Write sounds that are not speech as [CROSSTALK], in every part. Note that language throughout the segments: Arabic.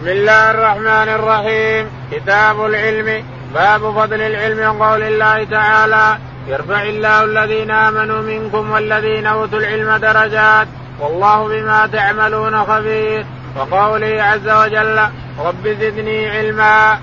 بسم الله الرحمن الرحيم. كتاب العلم. باب فضل العلم قول الله تعالى يرفع الله الذين آمنوا منكم والذين أوتوا العلم درجات. والله بما تعملون خبير. وقوله عز وجل رب زدني علما.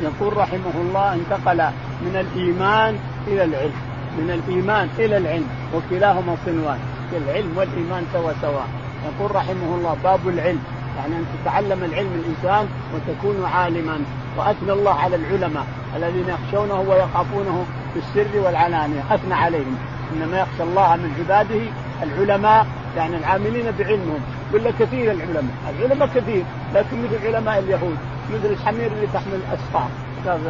يقول رحمه الله انتقل من الإيمان إلى العلم. من الإيمان إلى العلم. وكلاهما صنوان. العلم والإيمان سوا سوا. يقول رحمه الله باب العلم. يعني أن تتعلم العلم الإنسان وتكون عالما. وأثنى الله على العلماء الذين يخشونه ويخافونه في السر والعلانية. أثنى عليهم. إنما يخشى الله من عباده العلماء يعني العاملين بعلمهم. ولا كثير العلماء. العلماء كثير لكن مثل علماء اليهود مثل الحمير اللي تحمل الاسفار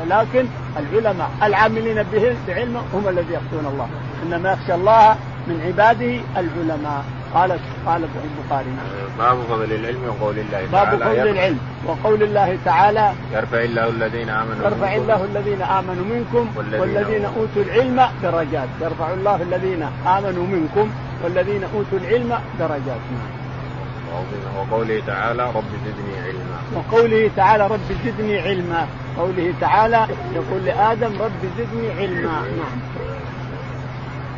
لكن العلماء العاملين به بعلمه هم الذين يخشون الله. إنما يخشى الله من عباده العلماء. قال قال البخاري. باب فضل العلم وقول الله تعالى. باب فضل العلم وقول الله تعالى. يرفع الله الذين آمنوا يرفع الله الذين آمنوا منكم والذين, والذين أوتوا العلم درجات. يرفع الله الذين آمنوا منكم والذين أوتوا العلم درجات. وقوله تعالى رب زدني علما. وقوله تعالى رب زدني علما. قوله تعالى يقول لآدم رب زدني علما. نعم.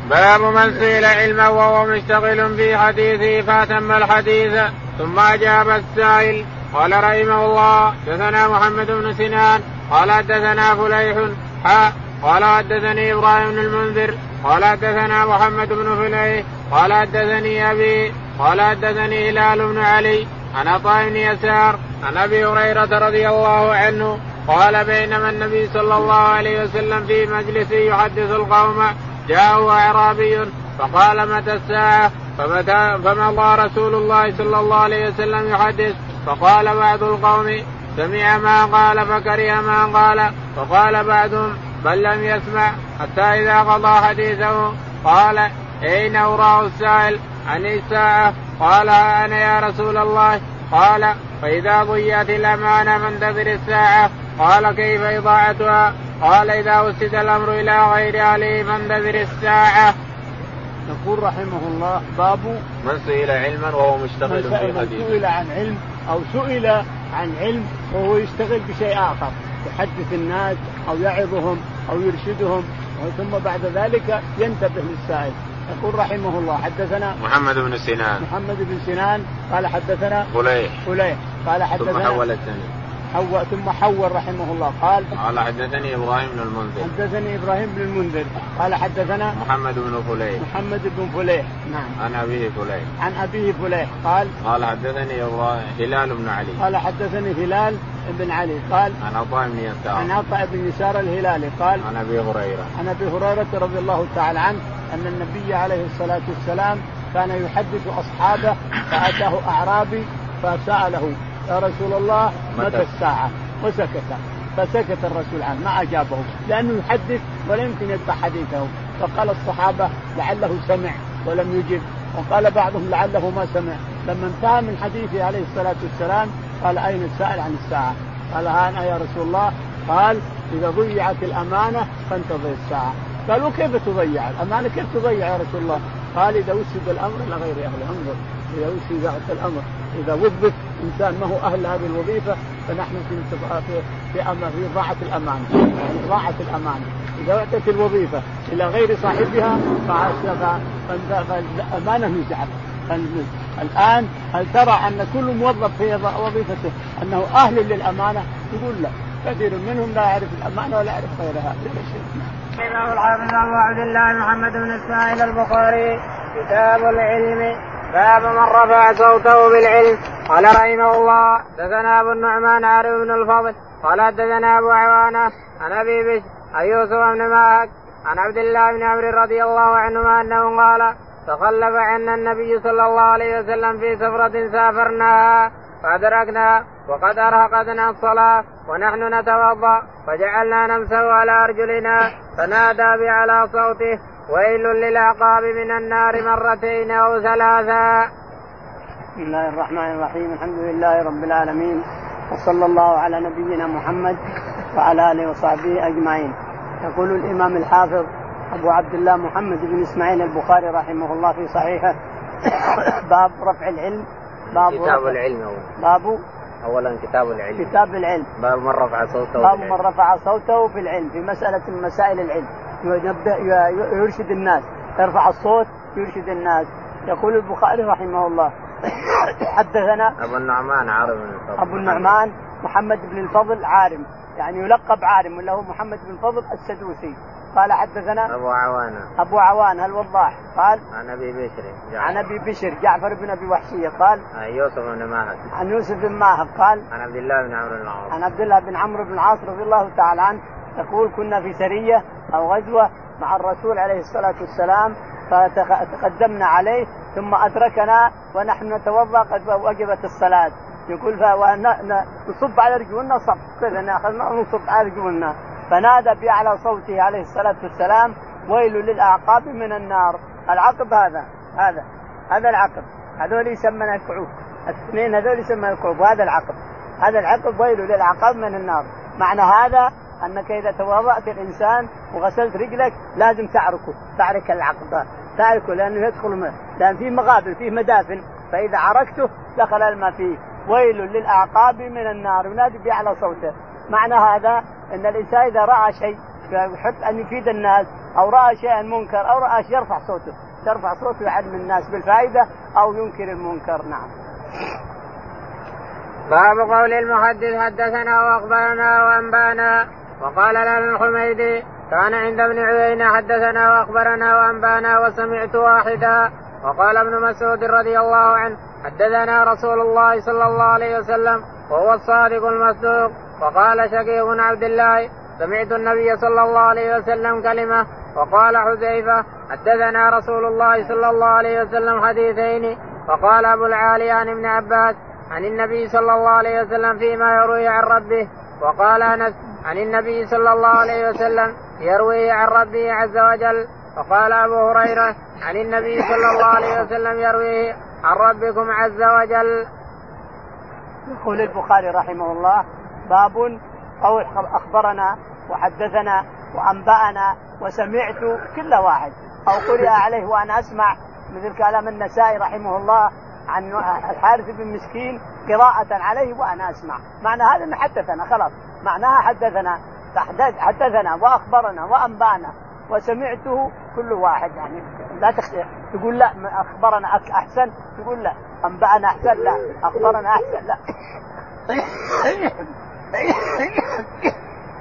باب من سئل علما وهو مشتغل في حديثه فأتم الحديث ثم أجاب السائل قال رحمه الله حدثنا محمد بن سنان قال حدثنا فليح حاء قال حدثني إبراهيم بن المنذر قال حدثنا محمد بن فليح قال حدثني أبي قال حدثني هلال بن علي عن عطاء يسار عن أبي هريرة رضي الله عنه قال بينما النبي صلى الله عليه وسلم في مجلس يحدث القوم جاءه أعرابي فقال متى الساعة؟ فمتى فمضى رسول الله صلى الله عليه وسلم يحدث. فقال بعض القوم سمع ما قال فكره ما قال. فقال بعضهم بل لم يسمع. حتى إذا قضى حديثه قال أين اراه السائل؟ عن الساعة. قال أنا يا رسول الله. قال فإذا ضيعت الأمانة فانتظر الساعة. قال كيف إضاعتها؟ قال إذا وسد الأمر إلى غير اهله فانتظر الساعة. يقول رحمه الله باب من سئل علما وهو مشتغل في حديث سئل عن علم أو سئل عن علم وهو يشتغل بشيء آخر. يحدث الناس أو يعظهم أو يرشدهم ثم بعد ذلك ينتبه للسائل. يقول رحمه الله حدثنا محمد بن سنان. محمد بن سنان قال حدثنا فليح. فليح. قال حدثنا ثم حول الثاني. حول ثم حول رحمه الله. قال قال حدثني إبراهيم بن المنذر. حدثني إبراهيم بن المنذر. قال حدثنا محمد بن فليح. محمد بن فليح. نعم. عن أبيه فليح. عن أبيه فليح. قال قال حدثني هلال بن علي. قال حدثني هلال بن علي. قال عن عطاء بن يسار. عن عطاء بن يسار الهلالي. قال عن أبي هريرة. عن أبي هريرة رضي الله تعالى عنه أن النبي عليه الصلاة والسلام كان يحدث أصحابه فأتاه أعرابي فسأله. يا رسول الله متى؟ الساعة؟ وسكت. فسكت الرسول عنه ما أجابه لأنه يحدث ولا يمكن يتبع حديثه. فقال الصحابة لعله سمع ولم يجب. وقال بعضهم لعله ما سمع. لما انتهى من حديثه عليه الصلاة والسلام قال أين السائل عن الساعة؟ قال ها أنا يا رسول الله. قال إذا ضيعت الأمانة فانتظر الساعة. قال وكيف تضيع؟ الأمانة كيف تضيع يا رسول الله؟ قال إذا وسد الأمر إلى غير اهله انظر. إذا وسد الأمر إذا وظف إنسان ما هو أهل هذه الوظيفة فنحن في في في, ضاعه الأمانة. ضاعت الأمانة. إذا اعطت الوظيفة إلى غير صاحبها فالامانه نزعت الآن هل ترى أن كل موظف في وظيفته أنه أهل للأمانة؟ يقول لا. كثير منهم لا يعرف الأمانة ولا يعرف غيرها. الإمام الحافظ أبو عبد الله محمد بن إسماعيل البخاري كتاب العلم. باب من رفع صوته بالعلم. قال رحمه الله دثنا أبو النعمان عارف بن الفضل قال دثنا أبو عوانة عن أبي بشر عن يوسف بن ماهك عن عبد الله بن عمرو رضي الله عنهما أنه قال تخلف عنا النبي صلى الله عليه وسلم في سفرة سافرناها فأدركنا وقد أرهقتنا الصلاة ونحن نتوضأ فجعلنا نمسه على أرجلنا فنادى بأعلى صوته ويل للعقاب من النار مرتين أو ثلاثا. بسم الله الرحمن الرحيم. الحمد لله رب العالمين. وصلى الله على نبينا محمد وعلى آله وصحبه أجمعين. يقول الإمام الحافظ أبو عبد الله محمد بن إسماعيل البخاري رحمه الله في صحيحه. [COUGHS] باب رفع العلم. باب كتاب العلم. باب اولا كتاب العلم. كتاب العلم. باب من رفع صوته باب من رفع صوته في العلم في مسألة من مسائل العلم. يبدا يرشد الناس. يرفع الصوت يرشد الناس. يقول البخاري رحمه الله. [COUGHS] حدثنا أبو النعمان عارم بن الفضل. أبو النعمان محمد بن الفضل عارم. يعني يلقب عارم وله محمد بن الفضل السدوسي. قال حدثنا أبو عوانة. أبو عوان الوضاح قال عن أبي بشر عن أبي بشر جعفر بن أبي وحشية. قال عن يوسف بن ماهر. عن يوسف بن ماهر. قال عن عبد الله بن عمرو بن العاص. عن عبد الله بن عمرو بن العاص رضي الله تعالى عنه. يقول كنا في سرية أو غزوة مع الرسول عليه الصلاة والسلام فتقدمنا عليه ثم أدركنا ونحن نتوضأ قد وجبت الصلاة. يقول نصب على رجولنا صب. كذا أخذنا؟ نصب على رجولنا. فنادى باعلى صوته عليه الصلاة والسلام ويل للأعقاب من النار. العقب هذا هذا هذا العقب. هذول يسمون الكعوب الاثنين هذول يسمون الكعوب وهذا العقب. هذا العقب ويل للأعقاب من النار. معنى هذا أنك إذا تواضعت الانسان وغسلت رجلك لازم تعركه تعرك العقب تعركه لأنه يدخل لأن فيه مغابر فيه مدافن فإذا عركته دخل الماء فيه. ويل للأعقاب من النار ينادي باعلى صوته. معنى هذا إن الإنسان إذا رأى شيء يحب أن يفيد الناس أو رأى شيئا منكر أو رأى شيء يرفع صوته يرفع صوته يعلم الناس بالفائدة أو ينكر المنكر. نعم. باب قول المحدث حدثنا وأخبرنا وأنبأنا وقال لنا الحميدي كان عند ابن عيينة حدثنا وأخبرنا وأنبأنا وسمعت واحدا. وقال ابن مسعود رضي الله عنه حدثنا رسول الله صلى الله عليه وسلم وهو الصادق المصدوق. وقال شقيق بن عبد الله سمعت النبي صلى الله عليه وسلم كلمة. وقال حذيفة حدثنا رسول الله صلى الله عليه وسلم حديثين. وقال أبو العالي عن ابن عباس عن النبي صلى الله عليه وسلم فيما يروي عن ربه. وقال أنس عن النبي صلى الله عليه وسلم يروي عن ربه عز وجل وقال أبو هريرة عن النبي صلى الله عليه وسلم يروي عن ربكم عز وجل. يقول البخاري رحمه الله باب قول أخبرنا وحدثنا وأنبأنا وسمعت كل واحد أو قرئ عليه وأنا أسمع مثل كلام النسائي رحمه الله عن الحارث بن مسكين قراءة عليه وأنا أسمع، معنى هذا أنه حدثنا خلاص، معناها حدثنا حدثنا وأخبرنا وأنبأنا وسمعته كل واحد يعني. لا تخشى تقول لا أخبرنا أحسن. تقول لا أنبأنا أحسن. لا أخبرنا أحسن. لا.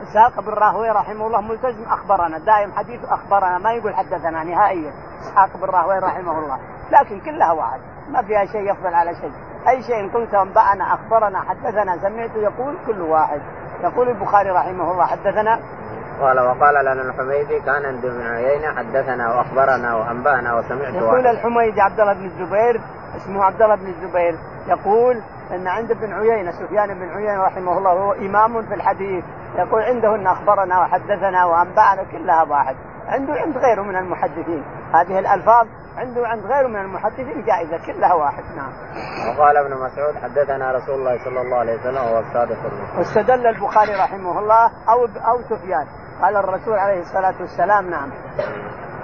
اسحاق بن راهوي رحمه الله ملتزم أخبرنا. دائم حديث أخبرنا ما يقول حدثنا نهائيا. اسحاق بن راهوي رحمه الله. لكن كلها واحد. ما فيها شيء يفضل على شيء. أي شيء قلت أنبأنا أخبرنا حدثنا سمعت يقول كل واحد. يقول البخاري رحمه الله حدثنا؟ قال وقال لنا الحميدي كان عند ابن عيينة حدثنا وأخبرنا وأنبأنا وسمعت يقول الحميدي عبد الله بن الزبير اسمه عبد الله بن الزبير يقول إن عند ابن عيينة سفيان بن عيينة رحمه الله هو إمام في الحديث. يقول عنده إن أخبرنا وحدثنا وأنبأنا كلها واحد. عنده عند غيره من المحدثين هذه الألفاظ عنده عند غيره من المحدثين جائزة كلها واحد نعم. وقال ابن مسعود حدثنا رسول الله صلى الله عليه وسلم وهو الصادق المصدوق. واستدل البخاري رحمه الله أو أو سفيان قال الرسول عليه الصلاة والسلام نعم.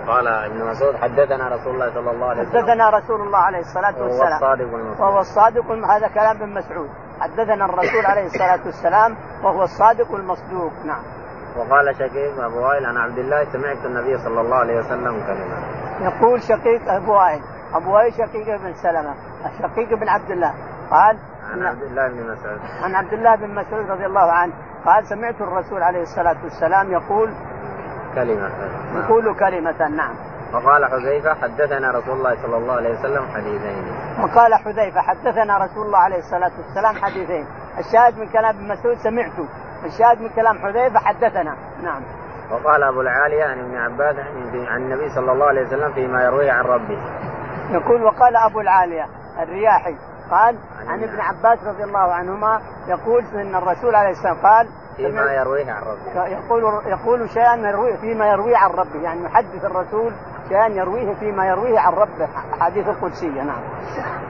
قال ابن مسعود حدثنا رسول الله صلى الله عليه وسلم حدثنا رسول الله عليه الصلاة والسلام وهو الصادق المصدوق وهو الصادق هذا كلام ابن مسعود حدثنا الرسول عليه الصلاة والسلام وهو الصادق المصدوق نعم. وقال شقيق أبو وائل عن عبد الله سمعت النبي صلى الله عليه وسلم كلمة. يقول شقيق أبو وائل أبو وائل شقيق بن سلمة شقيق بن عبد الله. قال عن عبد الله بن مسعود. عن عبد الله بن مسعود رضي الله عنه. قال سمعت الرسول عليه الصلاة والسلام يقول كلمة. يقول كلمة نعم. وقال حذيفة حدثنا رسول الله صلى الله عليه وسلم حديثين. وقال حذيفة حدثنا رسول الله عليه الصلاة والسلام حديثين. الشاهد من كلام ابن مسعود سمعته الشاهد من كلام حذيفة حدثنا. نعم. وقال أبو العالية عن ابن عباس عن النبي صلى الله عليه وسلم فيما يرويه عن ربه. يقول وقال أبو العالية الرياحي قال عن ابن عباس رضي الله عنهما يقول إن الرسول عليه السلام قال فيما يرويه عن ربه. يقول يقول شيئا يرويه فيما يرويه عن ربه يعني يحدث الرسول شيئا يرويه فيما يرويه عن ربه حديث القدسية نعم.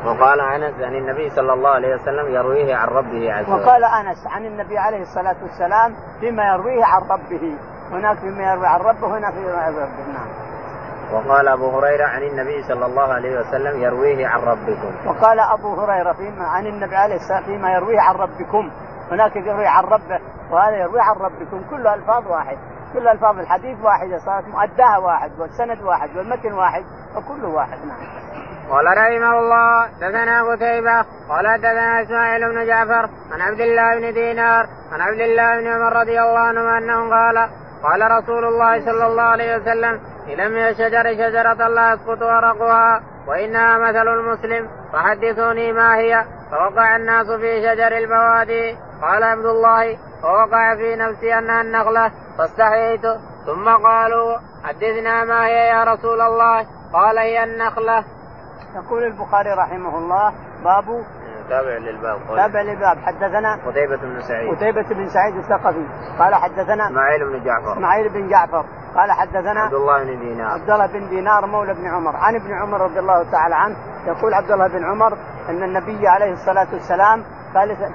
وقال أنس عن النبي صلى الله عليه وسلم يرويه عن ربه عز وجل. وقال أنس عن النبي عليه الصلاة والسلام فيما يرويه عن ربه هناك فيما يروي عن ربه هنا فيما يروي عن ربه نعم. وقال أبو هريرة عن النبي صلى الله عليه وسلم يرويه عن ربكم. وقال أبو هريرة فيما عن النبي عليه الصلاة فيما يرويه عن ربكم هناك يروي عن ربه وهذا يروي عن ربكم كل ألفاظ واحد كل ألفاظ الحديث واحدة صارت مؤداها واحد والسند واحد والمتن واحد وكله واحد نعم. قال رحمه الله دثنا قتيبة قال دثنا إسماعيل بن جعفر عن عبد الله بن دينار عن عبد الله بن عمر رضي الله عنه انه قال قال رسول الله صلى الله عليه وسلم إذا من الشجر شجرة لا يسقط ورقها وإنها مثل المسلم فحدثوني ما هي فوقع الناس في شجر البوادي قال عبد الله ووقع في نفسي أنها النخلة فاستحييت. ثم قالوا حدثنا ما هي يا رسول الله؟ قال هي النخلة. يقول البخاري رحمه الله باب تابع للباب تابع للباب. حدثنا قتيبة بن سعيد. قتيبة بن سعيد الثقفي. قال حدثنا إسماعيل بن جعفر. إسماعيل بن جعفر. قال حدثنا عبد الله بن دينار. عبد الله بن دينار مولى بن عمر. عن ابن عمر رضي الله تعالى عنه يقول عبد الله بن عمر أن النبي عليه الصلاة والسلام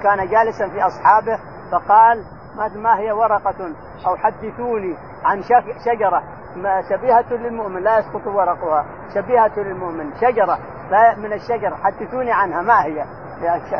كان جالسا في أصحابه فقال ما هي ورقة؟ أو حدثوني عن شجرة. شبيهة للمؤمن لا يسقط ورقها. شبيهة للمؤمن شجرة. لا من الشجر حدثوني عنها. ما هي؟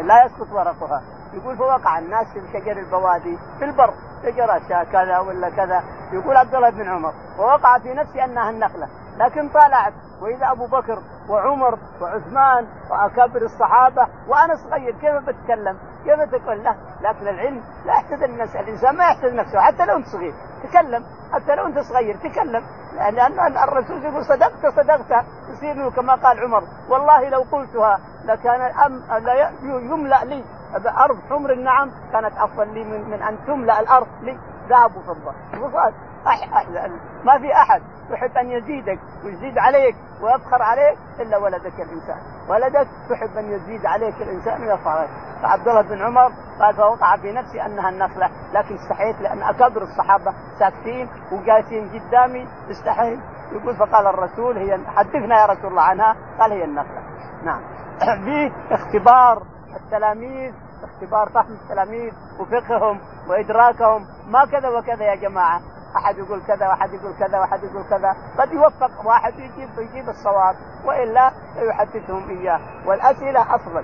لا يسقط ورقها. يقول فوقع الناس في شجر البوادي في البر. شجرة كذا ولا كذا. يقول عبد الله بن عمر ووقع في نفسي أنها النخلة. لكن طالعت وإذا أبو بكر وعمر وعثمان وأكابر الصحابة وأنا صغير كيف بتكلم؟ كيف تقول له؟ لكن العلم لا يحتذ الناس الإنسان ما يحتذ نفسه حتى لو أنت صغير. تكلم. حتى لو أنت صغير تكلم. لأن الرسول يقول صدقت صدقت. تصير كما قال عمر. والله لو قلتها لكان الأم لا يملأ لي. بارض حمر النعم كانت أفضل لي من, من أن تملأ الأرض لي ذهب وفضه ما في أحد يحب أن يزيدك ويزيد عليك ويفخر عليك إلا ولدك الإنسان، ولدك تحب أن يزيد عليك الإنسان ويفخر عليك، فعبد الله بن عمر قال فوقع في نفسي أنها النخلة، لكن استحيت لأن اكابر الصحابة ساكتين وجالسين قدامي استحيت، يقول فقال الرسول هي حدثنا يا رسول الله عنها، قال هي النخلة. نعم. [CLEARS THROAT] في اختبار التلاميذ اختبار فهم التلاميذ وفقههم وإدراكهم ما كذا وكذا يا جماعة. أحد يقول كذا وأحد يقول كذا وأحد يقول كذا. قد يوفق واحد يجيب يجيب الصواب وإلا يحدثهم إياه. والأسئلة أفضل.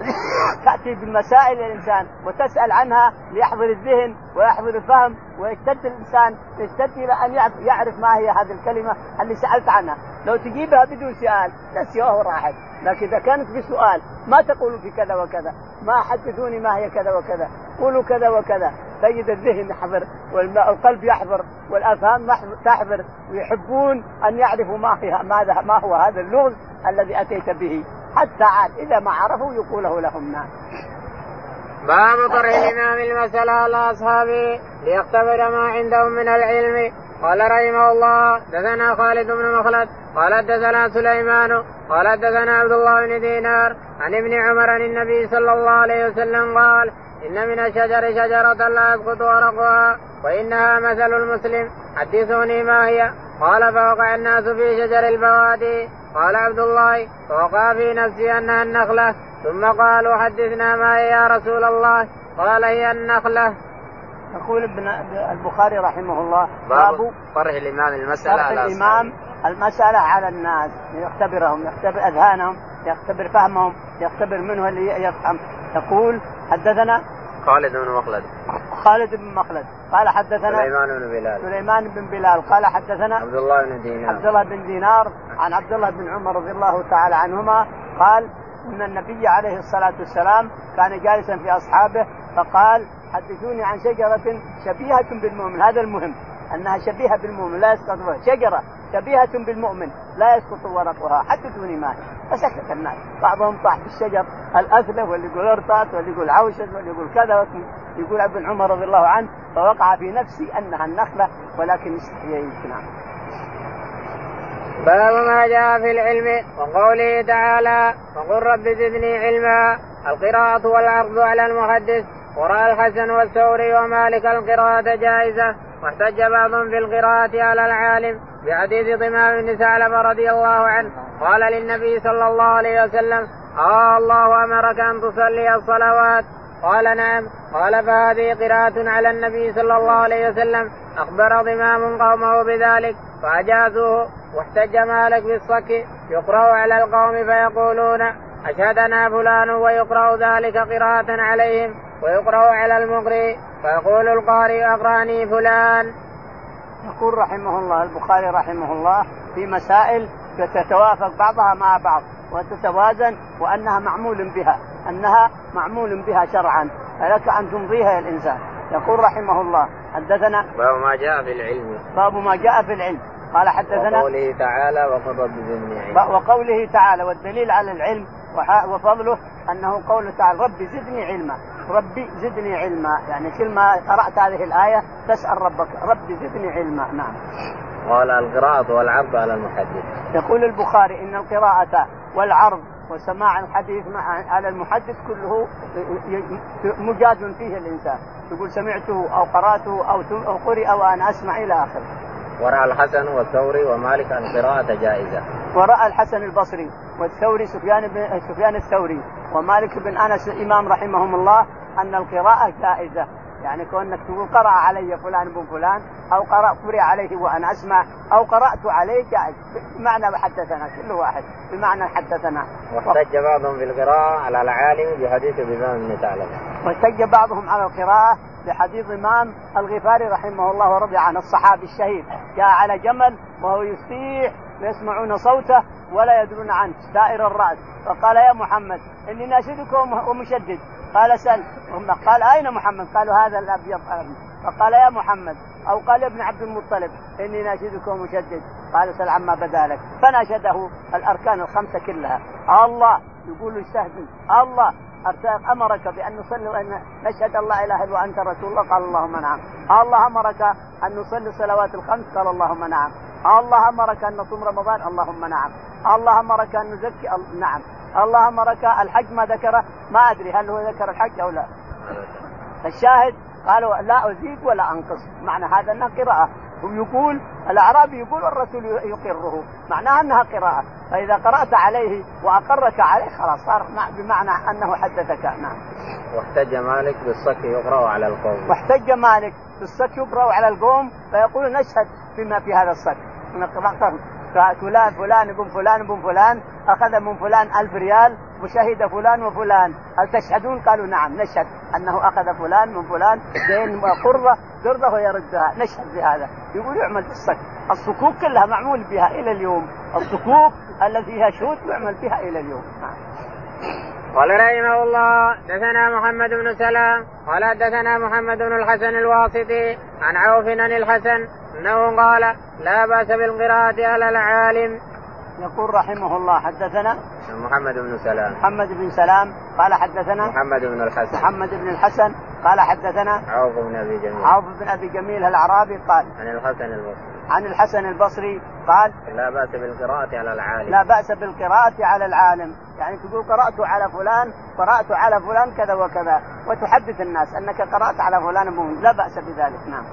[COUGHS] تاتي بالمسائل الانسان وتسأل عنها ليحضر الذهن ويحضر الفهم ويشتد الإنسان يشتد إلى أن يعرف ما هي هذه الكلمة اللي سألت عنها. لو تجيبها بدون سؤال نسيوه راحت. لكن إذا كانت بسؤال ما تقول في كذا وكذا ما حدثوني ما هي كذا وكذا قولوا كذا وكذا. تجد الذهن يحضر والقلب يحضر والأفهام تحضر ويحبون أن يعرفوا ما هي ماذا ما هو هذا اللغز الذي أتيت به. حتى عاد إذا ما عرفوا يقوله لهم نعم. باب طرح الإمام المسألة على أصحابه ليختبر ما عندهم من العلم. قال رحمه الله دثنا خالد بن مخلد قال دثنا سليمان قال دثنا عبد الله بن دينار عن ابن عمر عن النبي صلى الله عليه وسلم قال إن من الشجر شجرة لا يسقط ورقها وإنها مثل المسلم حدثوني ما هي؟ قال فوقع الناس في شجر البوادي. قال عبد الله فوقع في نفسي أنها النخلة. ثم قالوا حدثنا ما هي يا رسول الله؟ قال هي النخلة. يقول ابن البخاري رحمه الله باب طرح الإمام المسألة طرح على الإمام المسألة على الناس يختبرهم يختبر أذهانهم يختبر فهمهم يختبر منه اللي يفهم. يقول حدثنا خالد بن مخلد. خالد بن مخلد. قال حدثنا سليمان بن بلال. سليمان بن بلال. قال حدثنا عبد الله بن دينار. عبد الله بن دينار عن عبد الله بن عمر رضي الله تعالى عنهما قال إن النبي عليه الصلاة والسلام كان جالسا في أصحابه فقال حدثوني عن شجرة شبيهة بالمؤمن. هذا المهم أنها شبيهة بالمؤمن لا يسقط شجرة شبيهة بالمؤمن لا يسقط ورقها. حدثوني ما فسكت الناس. بعضهم طاح في الشجر الاثلف واللي يقول ارطات واللي يقول عوشد واللي يقول كذا يقول ابن عمر رضي الله عنه فوقع في نفسي أنها النخلة ولكن استحييت نعم. باب ما جاء في العلم وقوله تعالى وقل رب زدني علما. القراءة والعرض على المحدث. ورأى الحسن والثوري ومالك القراءة جائزة واحتج بعضهم في القراءة على العالم بحديث ضمام بن ثعلبة رضي الله عنه. قال للنبي صلى الله عليه وسلم آه الله أمرك أن تصلي الصلوات. قال نعم. قال فهذه قراءة على النبي صلى الله عليه وسلم. أخبر ضمام قومه بذلك فأجازوه. واحتج مالك بالصك يقرأ على القوم فيقولون أشهدنا فلان ويقرأ ذلك قراءة عليهم. ويقرأ على المقرئ فيقول القارئ أقرأني فلان. يقول رحمه الله البخاري رحمه الله في مسائل تتوافق بعضها مع بعض وتتوازن وأنها معمول بها أنها معمول بها شرعا. فلك أن تمضيها يا الإنسان؟ يقول رحمه الله حدثنا باب ما جاء في العلم. باب ما جاء في العلم. قال حدثنا وقوله تعالى وفضل بزدني علم وقوله تعالى والدليل على العلم وفضله أنه قوله تعالى ربي زدني علما. ربي زدني علما. يعني كل ما قرأت هذه الآية تسأل ربك. ربي زدني علما. نعم. قال القراءة والعرض على المحدث. يقول البخاري إن القراءة والعرض وسماع الحديث مع على المحدث كله مجاز فيه الإنسان. يقول سمعته أو قراته أو قرئ وأنا أسمع إلى آخره. وراى الحسن والثوري ومالك أن القراءة جائزة. وراى الحسن البصري والثوري سفيان بن سفيان الثوري ومالك بن أنس الإمام رحمهم الله أن القراءة جائزة. يعني كونك تقول قرأ علي فلان بن فلان أو قرأ قرئ عليه وأنا أسمع أو قرأت عليه جائز. بمعنى حدثنا كل واحد. بمعنى حدثنا. واحتج بعضهم بالقراءة على العالم بحديث بن ثعلبة واحتج بعضهم على القراءة بحديث إمام الغفاري رحمه الله ورضي عنه الصحابي الشهيد. جاء على جمل وهو يصيح ويسمعون صوته ولا يدرون عنه سائر الرأس. فقال يا محمد إني ناشدكم ومشدد. قال سل. قال أين محمد؟ قالوا هذا الأبيض. فقال يا محمد أو قال يا ابن عبد المطلب إني ناشدكم مشدد قال سل عما بدا لك فناشده الأركان الخمسة كلها. الله! يقول يستهزئ الله أمرك بأن نصلي وأن نشهد الله إله إلا وانت رسول الله. قال اللهم نعم. الله أمرك أن نصلي الصلوات الخمس. قال اللهم نعم. الله أمرك أن نصوم رمضان. اللهم نعم. الله أمرك أن نزكي. نعم. الله أمرك الحج. ما ذكره ما أدري هل هو ذكر الحج أو لا. الشاهد قالوا لا أزيد ولا أنقص. معنى هذا أنها قراءة. يقول الأعرابي يقول والرسول يقره. معناها أنها قراءة. فإذا قرأت عليه وأقرك عليه خلاص صار بمعنى أنه حدثك. نعم. واحتج مالك بالصك يقرأ على القوم. واحتج مالك بالصك يقرأ على القوم فيقول نشهد فيما في هذا الصك. فلان فلان بن فلان بن فلان أخذ من فلان ألف ريال وشهد فلان وفلان. هل تشهدون؟ قالوا نعم نشهد أنه أخذ فلان من فلان دين قرضه قرضه ويردها. نشهد بهذا. يقول يعمل بالصك الصكوك كلها معمول بها إلى اليوم. الصكوك التي فيها شهود يعمل بها إلى اليوم. نعم. قال رحمه الله دثنا محمد بن سلام قال دثنا محمد بن الحسن الواسطي عن عوف عن الحسن أنه قال لا بأس بالقراءة على العالم. يقول رحمه الله حدثنا محمد بن سلام. محمد بن سلام قال حدثنا محمد بن الحسن. محمد بن الحسن قال حدثنا عوف بن أبي جميل. عوف بن أبي جميل الأعرابي قال عن الحسن البصري عن الحسن البصري قال لا بأس بالقراءة على العالم. لا بأس بالقراءة على العالم. يعني تقول قرأت على فلان قرأت على فلان كذا وكذا. وتحدث الناس أنك قرأت على فلان لا بأس بذلك. نعم.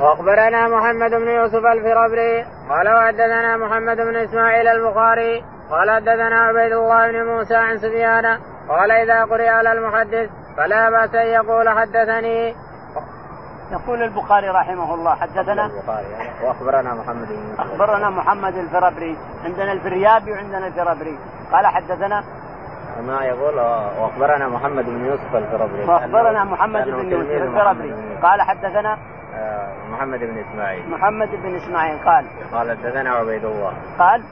وأخبرنا محمد بن يوسف الفرابري قال وحدثنا محمد بن إسماعيل البخاري قال حدثنا عبيد الله بن موسى عن سفيان قال إذا قرئ على المحدث فلا بأس أن يقول حدثني يقول البخاري رحمه الله حدثنا البخاري وأخبرنا محمد بن أخبرنا محمد الفرابري. عندنا الفريابي وعندنا الفرابري. قال حدثنا ما يقول وأخبرنا محمد بن يوسف الفرابري. وأخبرنا محمد بن يوسف الفرابري. قال حدثنا آه، محمد بن إسماعيل. محمد بن إسماعيل. قال قال حدثنا عبيد الله. قال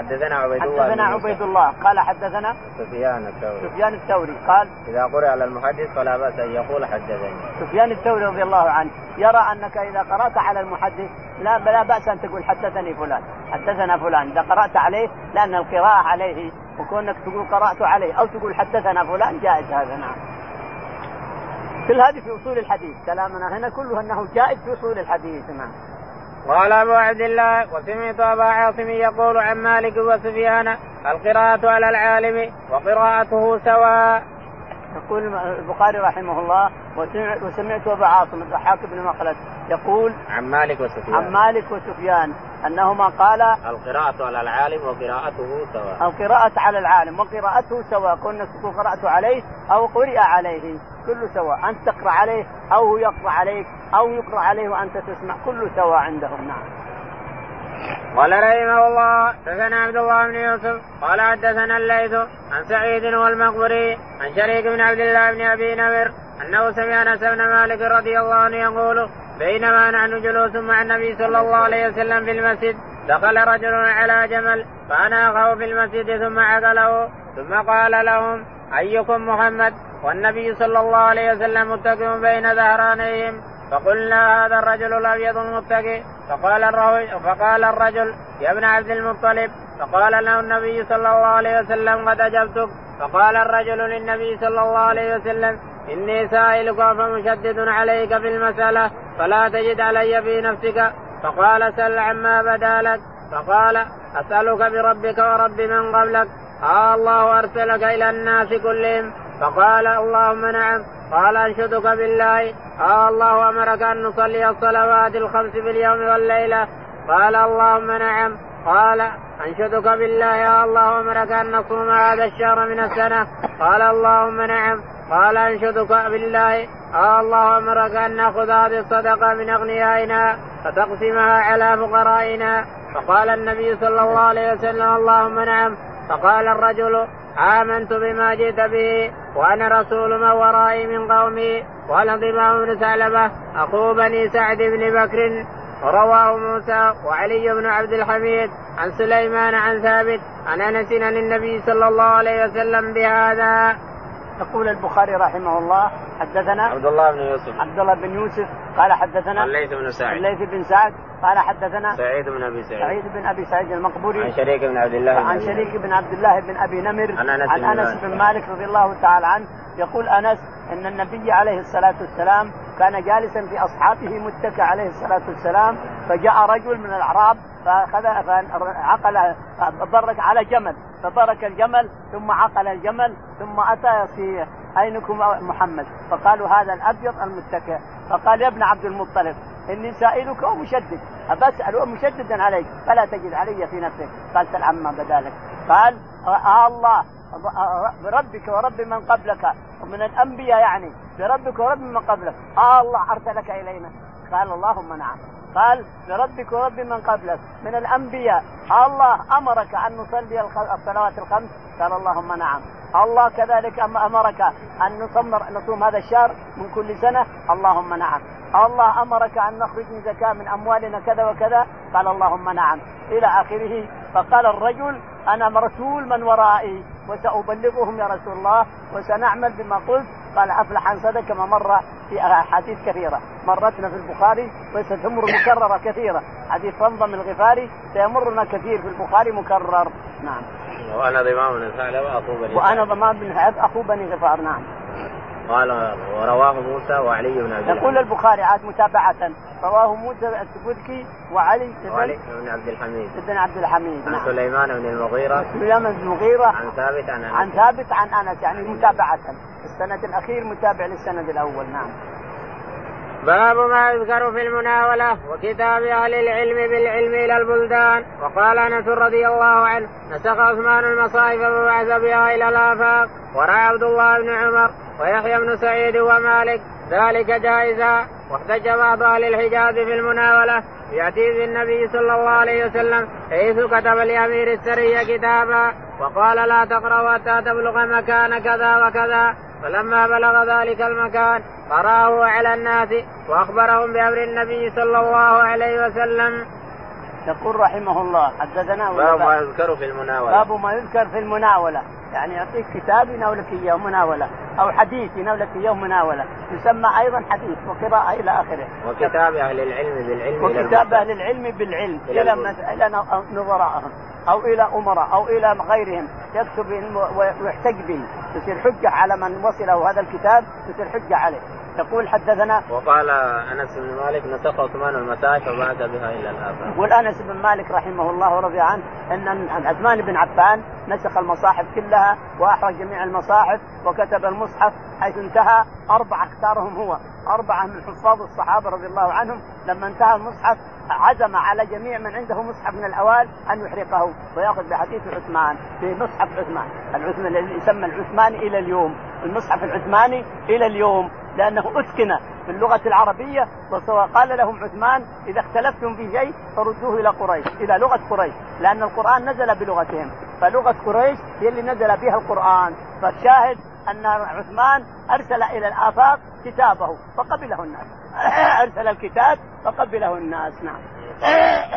حدثنا عبيد الله حدثنا عبيد الله. قال حدثنا سفيان الثوري. سفيان الثوري. قال إذا قرئ على المحدث فلا بأس أن يقول حدثني. سفيان الثوري رضي الله عنه يرى أنك إذا قرأت على المحدث لا لا بأس أن تقول حدثني فلان حدثنا فلان. إذا قرأت عليه لأن القراءة عليه وكونك تقول قرأت عليه أو تقول حدثنا فلان جائز هذا نعم. كل هذه في أصول الحديث. كلامنا هنا كله أنه جائز في أصول الحديث نعم. قال أبو عبد الله وسمعت أبا عاصم يقول عن مالك وسفيان القراءة على العالم وقراءته سواء. يقول البخاري رحمه الله وسمعت ابا عاصم الضحاك بن مخلد يقول عن مالك وسفيان. عن مالك وسفيان أنهما قال القراءة على العالم وقراءته سواء. القراءة على العالم وقراءته سواء كنا قرأت عليه أو قرئ عليه كله سواء أنت تقرأ عليه أو هو يقرأ عليك أو يقرأ عليه وأنت تسمع كله سواء عندهم نعم. قال رحمه الله حدثنا عبد الله بن يوسف قال حدثنا الليث عن سعيد والمقبري عن شريك بن عبد الله بن أبي نمر أنه سمع أنس بن مالك رضي الله عنه يقول بينما نحن جلوس مع النبي صلى الله عليه وسلم في المسجد دخل رجل على جمل فاناخه في المسجد ثم عقله ثم قال لهم أيكم محمد؟ والنبي صلى الله عليه وسلم متكئ بين ظهرانيهم. فقلنا هذا الرجل الأبيض المتكئ فقال الرجل فقال الرجل يا ابن عبد المطلب. فقال له النبي صلى الله عليه وسلم قد اجبتك فقال الرجل للنبي صلى الله عليه وسلم إني سائلك فمشدد عليك في المسألة فلا تجد علي في نفسك. فقال سل عما بدا لك فقال أسألك بربك ورب من قبلك. آه الله أرسلك إلى الناس كلهم. فقال اللهم نعم. قال أنشدك بالله. آه الله أمرك أن نصلي الصلوات الخمس في اليوم والليلة. قال اللهم نعم. قال أنشدك بالله. يا الله أمرك أن نصوم هذا الشهر من السنة. قال اللهم نعم. قال أنشدك بالله. آه الله أمرك أن نأخذ هذه الصدقة من أغنيائنا فتقسمها على فقرائنا. فقال النبي صلى الله عليه وسلم اللهم نعم. فقال الرجل آمنت بما جئت به وأنا رسول من ورائي من قومي. وأنا ضمام بن ثعلبة أخو بني سعد بن بكر رواه موسى وعلي بن عبد الحميد عن سليمان عن ثابت عن أنس عن النبي صلى الله عليه وسلم بهذا. يقول البخاري رحمه الله حدثنا عبد الله بن يوسف. عبد الله بن يوسف قال حدثنا الليث بن سعد. الليث بن سعد قال حدثنا سعيد بن أبي سعيد. سعيد بن أبي سعيد المقبوري. عن شريك بن عبد الله عن شريك بن عبد الله بن أبي نمر. عن أنس, عن أنس بن مالك رضي الله تعالى عنه. يقول أنس إن النبي عليه الصلاة والسلام كان جالسا في أصحابه متكئ عليه الصلاة والسلام فجاء رجل من الأعراب فأخذ عقل برك على جمل فبرك الجمل ثم عقل الجمل ثم أتى في اينكم محمد فقالوا هذا الأبيض المتكئ فقال يا ابن عبد المطلب إني سائلك ومشدد ابسال ومشددا عليك. فلا تجد علي في نفسك. قال سل عما بدا لك قال آه الله. بربك ورب من قبلك. ومن الأنبياء يعني. بربك ورب من قبلك. آه الله أرسلك إلينا. قال اللهم نعم. قال بربك ورب من قبلك من الأنبياء. الله أمرك أن نصلي الصلوات الخمس؟ قال اللهم نعم. الله كذلك أمرك أن نصوم نصوم هذا الشهر من كل سنة؟ اللهم نعم. الله أمرك أن نخرج من زكاة من أموالنا كذا وكذا؟ قال اللهم نعم. إلى آخره. فقال الرجل أنا رسول من ورائي. وسأبلغهم يا رسول الله وسنعمل بما قلت. قال أفلح عن صدق كما مر في أحاديث كثيرة. مرتنا في البخاري وستمر مكررة كثيرة. حديث فنضم الغفاري سيمرنا كثير في البخاري مكرر. نعم. وأنا ضمام بن ثعلب اخو بني وأنا ضمام بن ثعلب اخو بني غفار. نعم. قال ورواه موسى وعلي بن عبد يقول البخاري عاد متابعة. رواه موسى السبكي وعلي وعلي بن عبد الحميد. بن عبد الحميد. عن نعم. سليمان بن المغيرة. سليمان بن المغيرة. عن ثابت عن أنس. عن ثابت عن أنس يعني متابعة. السند الأخير متابع للسند الأول. نعم. باب ما يذكر في المناولة وكتاب أهل العلم بالعلم إلى البلدان. وقال أنس رضي الله عنه نسخ عثمان المصائف فبعث بها إلى الآفاق. ورأى عبد الله بن عمر. ويحيى بن سعيد ومالك ذلك جائزا. واحتج بعض أهل الحجاز في المناولة. يأتي النبي صلى الله عليه وسلم حيث كتب لأمير السرية كتابا وقال لا تقرأوا حتى تبلغ مكان كذا وكذا. فلما بلغ ذلك المكان قرأه على الناس وأخبرهم بأمر النبي صلى الله عليه وسلم. يقول رحمه الله حدثنا باب ما يذكر في المناولة. باب ما يذكر في المناولة. يعني يعطيك كتاب يناولك لك إياه مناولة أو حديث يناولك لك إياه مناولة. يسمى أيضا حديث وقراءة إلى آخره. وكتاب أهل العلم بالعلم وكتاب أهل العلم بالعلم إلى إلى نظرائهم أو إلى أمراء أو إلى غيرهم. يكتب ويحتج به. تصير حجة على من وصله هذا الكتاب تصير حجة عليه. يقول حدثنا وقال أنس بن مالك نسخ عثمان المساجد وبعث بها إلى الافاق. يقول أنس بن مالك رحمه الله ورضي عنه أن عثمان بن عفان نسخ المصاحف كلها واحرق جميع المصاحف وكتب المصحف حيث انتهى. اربعه اختارهم هو. اربعه من حفاظ الصحابة رضي الله عنهم. لما انتهى المصحف عزم على جميع من عنده مصحف من الأوائل أن يحرقه ويأخذ بحديث عثمان في مصحف عثمان. العثمان الذي يسمى العثماني إلى اليوم. المصحف العثماني إلى اليوم. لأنه اتقن في اللغة العربية وقال لهم عثمان إذا اختلفتم في شيء فردوه إلى قريش إلى لغة قريش لأن القرآن نزل بلغتهم فلغة قريش هي اللي نزل بها القرآن فالشاهد أن عثمان أرسل إلى الآفاق كتابه فقبله الناس. [COUGHS] أرسل الكتاب فقبله الناس نعم.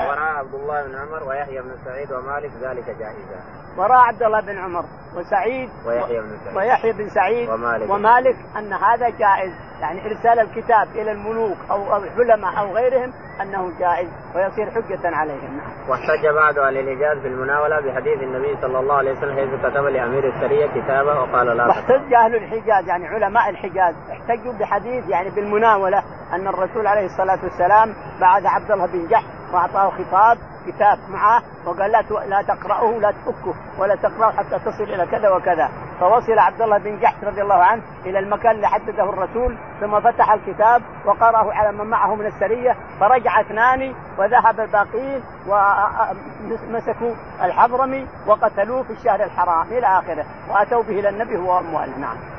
وراى عبد الله بن عمر ويحيى بن سعيد ومالك ذلك جائزا. وراى عبد الله بن عمر وسعيد ويحيى بن سعيد ويحيى بن سعيد ومالك, ومالك أن هذا جائز. يعني إرسال الكتاب إلى الملوك أو العلماء أو غيرهم أنه جائز ويصير حجة عليهم. نعم. واحتج بعض أهل الحجاز في المناوله بحديث النبي صلى الله عليه وسلم حيث كتب لأمير السريه كتابه وقال لا واحتج أهل الحجاز يعني علماء الحجاز احتجوا بحديث يعني بالمناولة أن الرسول عليه الصلاة والسلام بعد عبد الله بن جحش واعطاه خطاب كتاب معه وقال لا لا تقرأه لا تفكه ولا تقرأه حتى تصل إلى كذا وكذا. فوصل عبد الله بن جحش رضي الله عنه إلى المكان اللي حدده الرسول ثم فتح الكتاب وقرأه على من معه من السرية فرجع اثنان وذهب الباقين ومسكوا الحضرمي وقتلوه في الشهر الحرام إلى آخره وأتوا به إلى النبي هو نعم.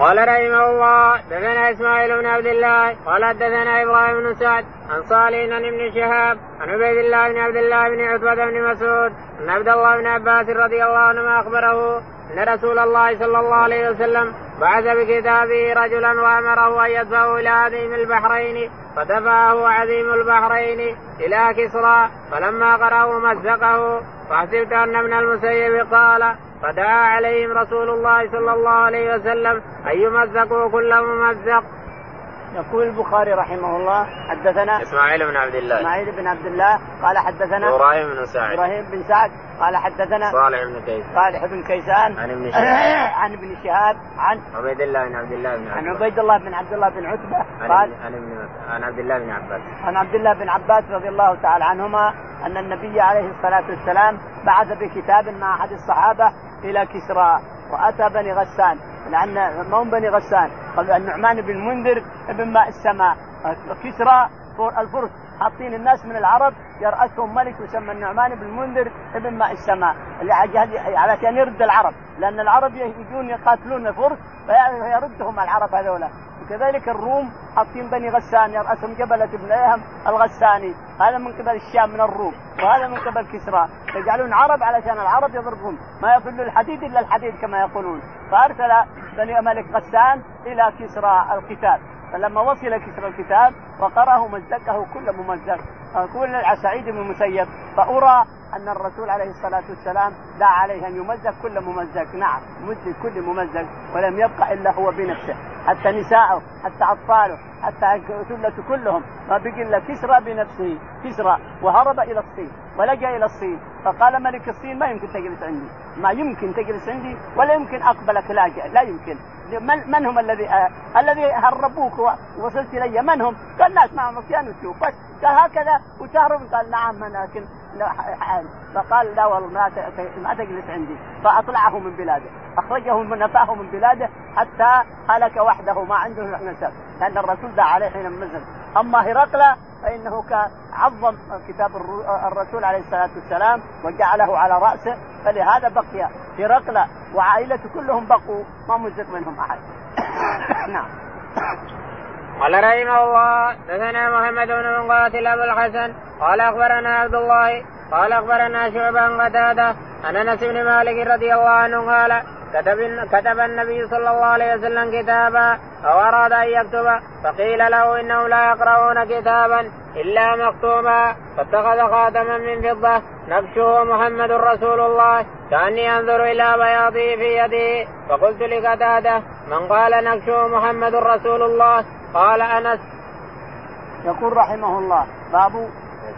قال رحمه الله دثنا إسماعيل بن عبد الله قال حدثنا إبراهيم بن سعد عن صالح عن ابن شهاب عن عبيد الله بن عبد الله بن عتبة بن مسعود عن عبد الله بن عباس رضي الله عنهما أخبره أن رسول الله صلى الله عليه وسلم بعث بكتابه رجلا وأمره أن يدفعه إلى عظيم البحرين فدفعه عظيم البحرين إلى كسرى فلما قرأه مزقه فحسبت أن ابن المسيب قال فدعا عليهم رسول الله صلى الله عليه وسلم أن يمزقوا كل ممزق. يقول البخاري رحمه الله حدثنا إسماعيل بن عبد الله. إسماعيل بن عبد الله قال حدثنا إبراهيم بن سعد. إبراهيم بن سعد قال حدثنا صالح بن كيسان صالح بن كيسان عن ابن شهاب. [COUGHS] عن ابن شهاب عن عبيد الله بن عبد الله بن عن عبيد الله بن عبد الله بن عتبة قال عن ابن عن عبد الله بن عباس. عن عبد الله بن عباس رضي الله تعالى عنهما أن النبي عليه الصلاة والسلام بعث بكتاب مع أحد الصحابة إلى كسرى وأتى بني غسان. لأن ما هم بني غسان. النعمان بن المنذر ابن ماء السماء. كسرى الفرس. حاطين الناس من العرب يرأسهم ملك يسمى النعمان بن المنذر ابن ماء السماء. اللي علشان يرد العرب. لأن العرب يجون يقاتلون الفرس فيردهم العرب هذولا وكذلك الروم حاطين بني غسان يرأسهم جبلة بن إيهم الغساني. هذا من قبل الشام من الروم وهذا من قبل كسرى. يجعلون عرب علشان العرب يضربون. ما يفل الحديد إلا الحديد كما يقولون. فأرسل بني ملك غسان إلى كسرى الكتاب فلما وصل كسرى الكتاب وقرأه مزقه كل ممزق كل سعيد بن المسيب. فأرى أن الرسول عليه الصلاة والسلام دعا عليه أن يمزق كل ممزق نعم مزق كل ممزق ولم يبقى إلا هو بنفسه. حتى نساءه حتى أطفاله حتى ثلة كلهم. ما بقي إلا كسرى بنفسه كسرى وهرب إلى الصين ولجأ إلى الصين. فقال ملك الصين ما يمكن تجلس عندي. ما يمكن تجلس عندي ولا يمكن أقبلك لاجئ لا يمكن. من, من هم الذي آه الذي هربوك ووصلت إلي؟ من هم؟ قال ناس معهم عصيان وسيوف بس قال هكذا وتهرب قال نعم لكن فقال لا والله ما تجلس عندي. فأطلعه من بلاده. أخرجه من نفاه من بلاده حتى هلك وحده ما عنده نسب. لأن الرسول دعا عليه حين مزل أما هرقل فإنه عظم كتاب الرسول عليه الصلاة والسلام وجعله على رأسه. فلهذا بقي هرقل وعائلته كلهم بقوا. ما مزق منهم أحد. [COUGHS] نعم. قال رحمه الله دثنا محمد بن مقاتل أبو الحسن قال أخبرنا عبد الله قال أخبرنا شعبة عن قتادة عن أنس بن مالك رضي الله عنه قال كتب كتب النبي صلى الله عليه وسلم كتابا أو اراد أن يكتب فقيل له انه لا يقرؤون كتابا إلا مكتوبا فاتخذ خاتما من فضة نقشه محمد رسول الله كأني أنظر إلى بياضه في يده فقلت لقتادة من قال نقشه محمد رسول الله؟ قال أنس. يقول رحمه الله باب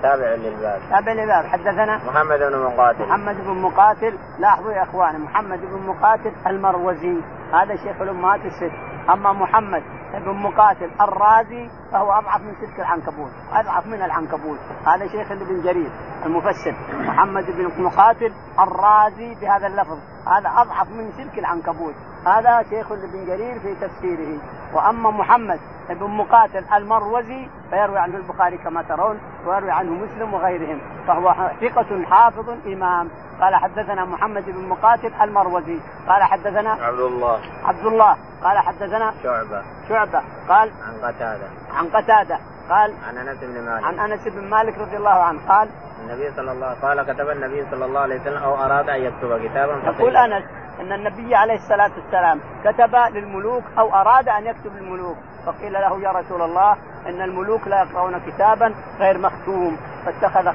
تابع للباب. تابع للباب. حدثنا محمد بن مقاتل. محمد بن مقاتل. لاحظوا يا إخوان محمد بن مقاتل المروزي. هذا شيخ الأمهات الست. أما محمد بن مقاتل الرازي فهو أضعف من سلك العنكبوت. أضعف من العنكبوت. هذا شيخ ابن جرير المفسر. محمد بن مقاتل الرازي بهذا اللفظ. هذا أضعف من سلك العنكبوت. هذا شيخ ابن جرير في تفسيره. وأما محمد بن مقاتل المروزي فيروي عنه البخاري كما ترون ويروي عنه مسلم وغيرهم فهو ثقة حافظ إمام. قال حدثنا محمد بن مقاتل المروزي قال حدثنا عبد الله. عبد الله قال حدثنا شعبة. شعبة قال عن قتادة. عن قتادة. قال عن أنس بن مالك. عن أنس بن مالك رضي الله عنه قال النبي صلى الله قال كتب النبي صلى الله عليه وسلم أو أراد أن يكتب كتابا يقول أنس إن النبي عليه الصلاة والسلام كتب للملوك أو أراد أن يكتب للملوك. فقيل له يا رسول الله إن الملوك لا يقرؤون كتابا غير مختوم. فاتخذ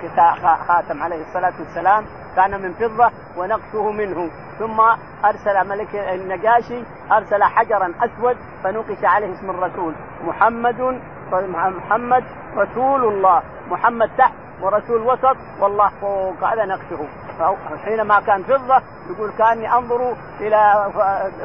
خاتم عليه الصلاة والسلام كان من فضة ونقشه منه. ثم أرسل ملك النجاشي أرسل حجرا أسود فنقش عليه اسم الرسول محمد محمد رسول الله. محمد تحت ورسول وسط. والله فوق هذا نقشه. حينما كان فضة يقول كأني أنظر إلى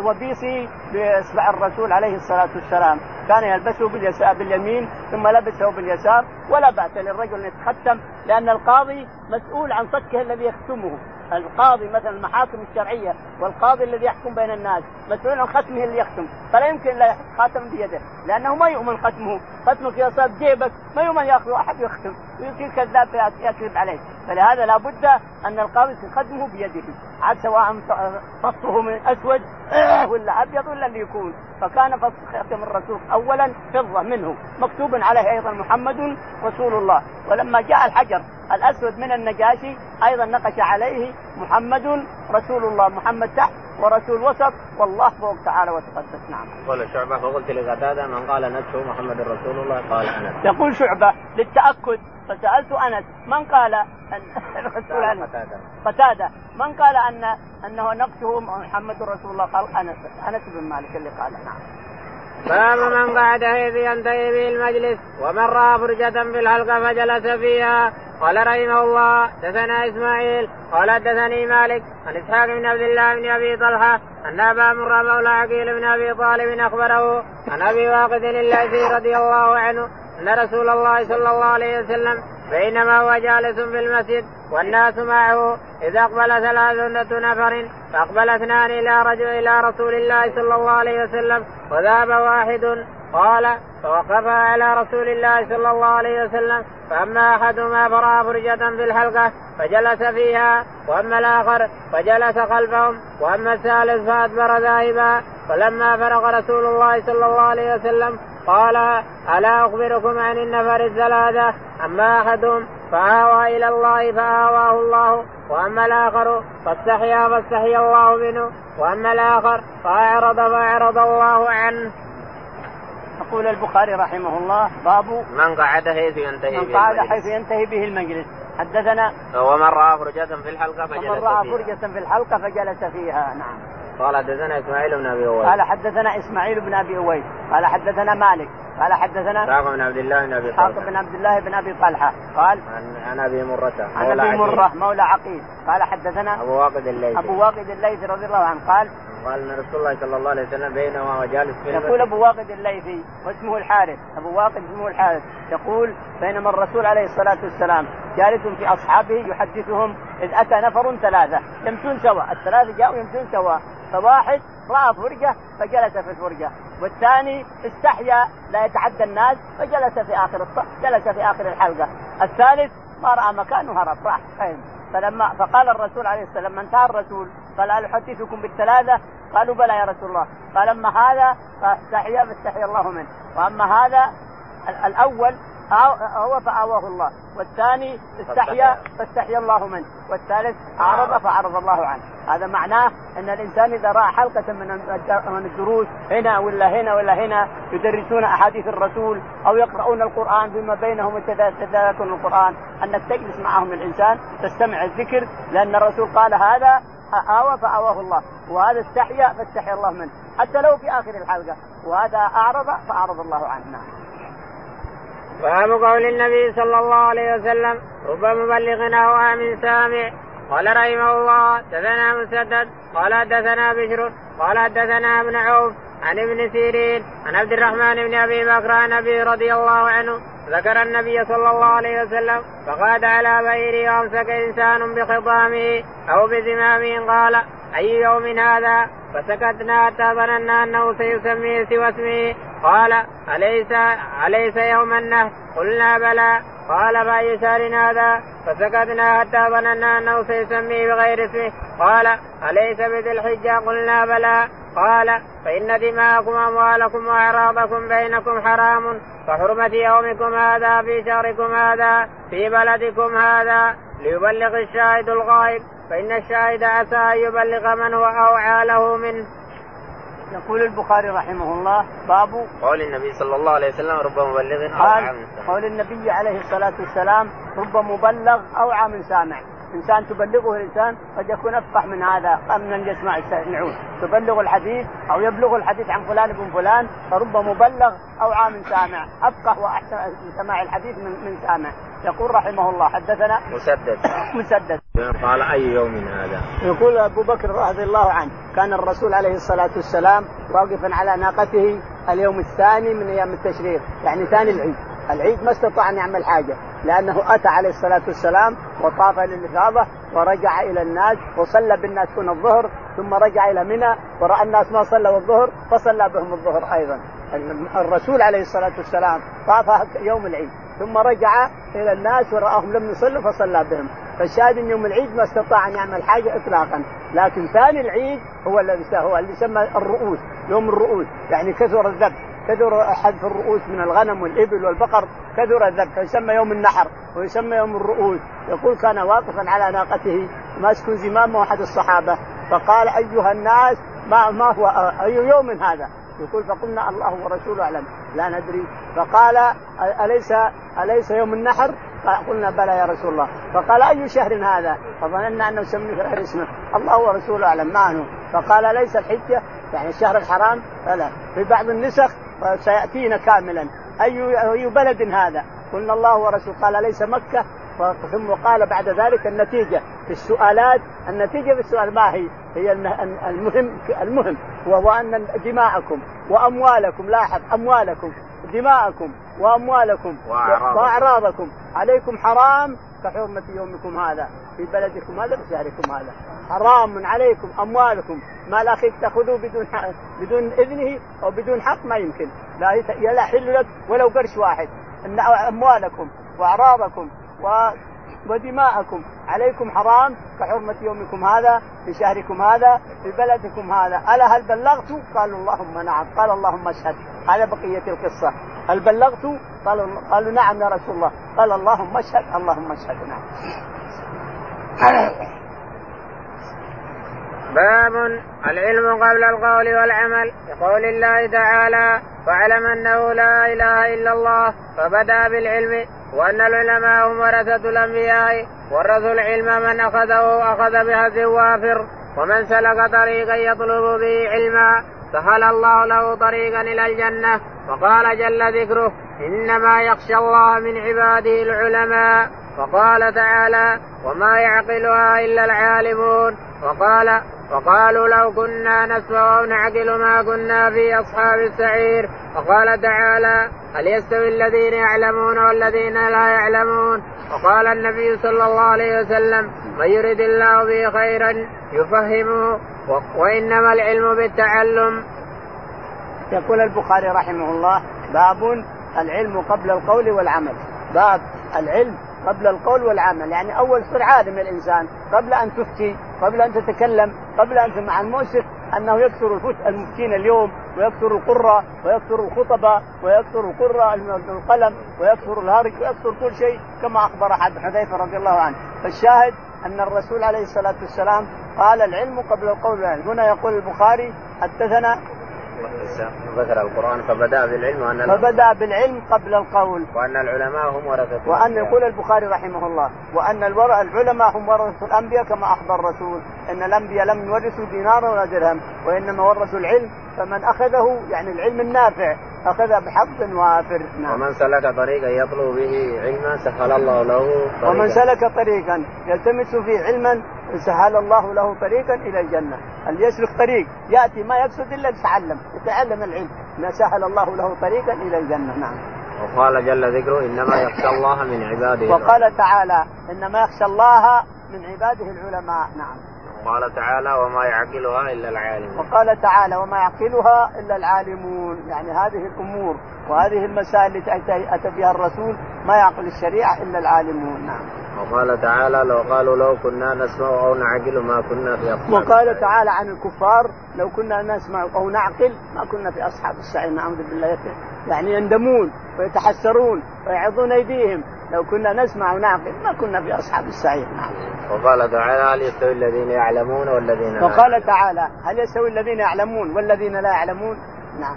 وبيسي باصبع الرسول عليه الصلاة والسلام. كان يلبسه باليسار باليمين ثم لبسه باليسار ولا بأس للرجل أن يتختم لأن القاضي مسؤول عن صكه الذي يختمه. القاضي مثلا المحاكم الشرعية والقاضي الذي يحكم بين الناس مسؤول عن ختمه اللي يختم. فلا يمكن لا خاتم بيده لأنه ما يؤمن ختمه. ختمك اذا صار جيبك ما يؤمن ياخذ احد يختم ويصير كذاب يكذب عليه. فلهذا لابد أن القاضي ختمه بيده. عاد سواء فصه من أسود ولا أبيض ولا اللي يكون. فكان فص ختم الرسول اولا فضة منه مكتوب عليه أيضا محمد رسول الله. ولما جاء الحجر الأسود من النجاشي أيضا نقش عليه محمد رسول الله. محمد تحت ورسول وسط والله فوق تعالى وتقدس. نعم. قال شعبة فقلت لقتاده من قال نفسه محمد رسول الله قال أنس. يقول شعبة للتأكد فسألت أنس من قال أن [LAUGHS] الرسول أنس؟ قتادة. من قال ان أنه نقشه محمد رسول الله؟ قال أنس. أنس بن مالك اللي قال نعم. باب من قعد حيث ينتهي به المجلس ومن رأى فرجة في الحلقة فجلس فيها. قال رحمه الله دثنا إسماعيل. قال حدثني مالك. عن إسحاق بن عبد الله بن أبي طلحة أن أبا مر مولى عقيل بن أبي طالب أخبره عن أبي واقد الليثي رضي الله عنه أن رسول الله صلى الله عليه وسلم بينما هو جالس في المسجد والناس معه. إذا أقبل ثلاثة نفر فأقبل اثنان إلى رجل إلى رسول الله صلى الله عليه وسلم وذهب واحد. قال فوقف على رسول الله صلى الله عليه وسلم فأما أحدهما فرأى فرجة في الحلقة فجلس فيها. وأما الآخر فجلس خلفهم. وأما الثالث فأدبر ذاهبا. فلما فرغ رسول الله صلى الله عليه وسلم قال ألا أخبركم عن النفر الثلاثة؟ أما أحدهم فآوى إلى الله فآواه الله وأما الآخر فاستحيا فاستحيا الله منه وأما الآخر فأعرض فأعرض الله عنه. يقول البخاري رحمه الله باب من قعد حيث ينتهي من قعد حيث ينتهي به المجلس. حدثنا ومن راى فرجة في الحلقة فجلس ومن راى فرجة في الحلقة فجلس فيها نعم. قال حدثنا إسماعيل بن أبي اويس قال حدثنا إسماعيل بن أبي اويس قال حدثنا مالك. قال حدثنا اسحاق بن عبد الله بن أبي طلحة. بن عبد الله بن أبي طلحة. قال عن أبي مرة عن أبي مرة مولى عقيل. قال حدثنا أبو واقد الليثي. أبو واقد الليثي رضي الله عنه. قال قال إن رسول الله صلى الله عليه وسلم بينما جالس في يقول أبو واقد الليثي واسمه الحارث. أبو واقد اسمه الحارث. يقول بينما الرسول عليه الصلاة والسلام جالس في أصحابه يحدثهم إذ أتى نفر ثلاثة. يمشون سوا. الثلاثة جاءوا يمشون سوا. فواحد راى فرجه فجلس في الفرجه والثاني استحيا لا يتعدى الناس فجلس في آخر الصف جلس في آخر الحلقة. الثالث ما رأى مكان وهرب راح. فلما فقال الرسول عليه السلام من انتهى الرسول قال هل أحدثكم بالثلاثة؟ قالوا بلى يا رسول الله. قال اما هذا فاستحيا فاستحيا الله منه. وأما هذا الأول هو فآواه الله والثاني استحيا فاستحيا. الله منه والثالث أعرض فأعرض الله عنه. هذا معناه أن الإنسان إذا رأى حلقة من من الدروس هنا ولا هنا ولا هنا يدرسون أحاديث الرسول أو يقرؤون القرآن فيما بينهم يتذاكرون القرآن. أنك تجلس معهم الإنسان تستمع الذكر لأن الرسول قال هذا آوى فآواه الله. وهذا استحيا فاستحيا الله منه. حتى لو في آخر الحلقة. وهذا أعرض فأعرض الله عنه. نعم. باب قول النبي صلى الله عليه وسلم رب مبلغ أو من سامع. قال رحمه الله حدثنا مسدد. قال حدثنا بشر. قال حدثنا ابن عوف عن ابن سيرين عن عبد الرحمن بن أبي بكر عن أبي رضي الله عنه ذكر النبي صلى الله عليه وسلم فقاد على بئره وأمسك إنسان بخطامه أو بزمامه. قال أي يوم هذا؟ فسكتنا حتى ظننا أنه سيسميه سوى اسمه قال أليس أليس يوم النهر؟ قلنا بلى. قال فأي شهر هذا؟ فسكتنا حتى ظننا أنه سيسميه بغير اسمه. قال أليس بذي الحجة قلنا بلى. قال فإن دماءكم وأموالكم وأعراضكم بينكم حرام. كحرمة يومكم هذا في شهركم هذا في بلدكم هذا. ليبلغ الشاهد الغائب. فإن الشاهد عسى أن يبلغ من هو أوعى له منه. يقول البخاري رحمه الله باب قول النبي صلى الله عليه وسلم رب مبلغ أوعى من سامع. قول النبي عليه الصلاة والسلام رب مبلغ أوعى من سامع. إنسان تبلغه الإنسان قد يكون افقه من هذا من يسمع النعوت تبلغ الحديث أو يبلغ الحديث عن فلان بن فلان فرب مبلغ اوعى من سامع. افقه وأحسن من سماع الحديث من من سامع. يقول رحمه الله حدثنا مسدد. مسدد. قال أي يوم هذا؟ يقول أبو بكر رضي الله عنه كان الرسول عليه الصلاة والسلام واقفا على ناقته اليوم الثاني من أيام التشريق يعني ثاني العيد. العيد ما استطاع أن يعمل حاجة لأنه أتى عليه الصلاة والسلام وطاف للإفاضة ورجع إلى الناس وصلى بالناس هنا الظهر ثم رجع إلى منى ورأى الناس ما صلوا الظهر فصلى بهم الظهر أيضا. الرسول عليه الصلاة والسلام طاف يوم العيد ثم رجع إلى الناس ورآهم لم يصلوا فصلى بهم. فالشاهد إن يوم العيد ما استطاع أن يعمل حاجة اطلاقا. لكن ثاني العيد هو الذي هو اللي يسمى الرؤوس يوم الرؤوس يعني كثر الذبح. كثر حذف الرؤوس من الغنم والإبل والبقر كثر الذبح يسمى يوم النحر ويسمى يوم الرؤوس يقول كان واقفا على ناقته ماسك زمامه احد الصحابة فقال أيها الناس ما ما هو أي يوم هذا؟ يقول فقلنا الله ورسوله أعلم لا ندري فقال اليس أليس يوم النحر؟ قلنا بلى يا رسول الله فقال أي شهر هذا؟ فظننا أنه يسميه غير اسمه الله ورسوله أعلم ما هو فقال ليس الحجة يعني الشهر الحرام فلا في بعض النسخ سيأتينا كاملا. أي أي بلد هذا؟ قلنا الله ورسوله. قال ليس مكة؟ ثم قال بعد ذلك النتيجة في السؤالات. النتيجة في السؤال ما هي؟ هي المهم المهم وهو أن دماءكم وأموالكم لاحظ أموالكم دماءكم وأموالكم وأعراضكم. عليكم حرام كحرمة يومكم هذا في بلدكم هذا في شهركم هذا. حرام عليكم أموالكم. مال أخيك تأخذوه بدون حق بدون إذنه أو بدون حق ما يمكن. لا يحل لك ولو قرش واحد. إن أموالكم وأعراضكم و ودماءكم. عليكم حرام كحرمة يومكم هذا في شهركم هذا في بلدكم هذا. ألا هل بلغت؟ قالوا اللهم نعم. قال اللهم اشهد. هذا بقية القصة. هل بلغت؟ قالوا قالوا نعم يا رسول الله. قال اللهم اشهد. اللهم اشهد. نعم. باب العلم قبل القول والعمل. يقول الله تعالى واعلم أنه لا إله إلا الله فبدأ بالعلم. وأن العلماء هم ورثة الأنبياء ورثوا العلم من أخذه أخذ بهز وافر ومن سلك طريقا يطلب به علما سهل الله له طريقا إلى الجنة وقال جل ذكره إنما يخشى الله من عباده العلماء. وقال تعالى وما يعقلها إلا العالمون. وقال وقالوا لو كنا نسمع أو نعقل ما كنا في أصحاب السعير. وقال تعالى هل يستوي الذين يعلمون والذين لا يعلمون؟ وقال النبي صلى الله عليه وسلم من يرد الله به خيرا يفهمه. وإنما العلم بالتعلم. يقول البخاري رحمه الله باب العلم قبل القول والعمل. باب العلم قبل القول والعمل. يعني أول صر عالم الإنسان قبل أن تفتي قبل أن تتكلم قبل أن مع المؤسف أنه يكثر المفتين اليوم ويكثر القرة ويكثر الخطبة ويكثر القرة القلم ويكثر الهرج ويكثر كل شيء كما أخبر حذيفة رضي الله عنه. فالشاهد أن الرسول عليه الصلاة والسلام قال العلم قبل القول والعلم هنا يقول البخاري حدثنا ذكر القرآن فبدأ بالعلم وأن فبدأ بالعلم قبل القول. وأن العلماء هم ورثة وأن يقول البخاري رحمه الله وأن العلماء هم ورثة الأنبياء كما أخبر الرسول أن الأنبياء لم يورثوا دينارا ولا درهم وإنما ورثوا العلم فمن أخذه يعني العلم النافع أخذ بحظ وافر. نعم. ومن سلك طريقا يطلب به علما سهل الله له طريقا. ومن سلك طريقا يلتمس فيه علما سهل الله له طريقا إلى الجنة، اللي يسلك طريق يأتي ما يقصد إلا يتعلم، يتعلم العلم، ما سهل الله له طريقا إلى الجنة، نعم. وقال جل ذكره إنما يخشى الله من عباده وقال تعالى إنما يخشى الله من عباده العلماء، نعم. وقال تعالى وما يعقلها إلا العالمون. وقال تعالى وما يعقلها إلا العالمون، يعني هذه الأمور وهذه المسائل التي اتى بها الرسول ما يعقل الشريعة إلا العالمون، نعم. وقال تعالى لو قالوا لو كنا نسمع أو نعقل ما كنا في أصحاب وقال تعالى عن الكفار لو كنا نسمع أو نعقل ما كنا في أصحاب السعير. نعوذ بالله. يعني يندمون ويتحسرون ويعظون أيديهم. لو كنا نسمع ونعقل ما كنا في أصحاب السعير. نعم. وقال تعالى هل يستوي الذين يعلمون والذين لا وقال تعالى هل يستوي الذين يعلمون والذين لا يعلمون؟ نعم.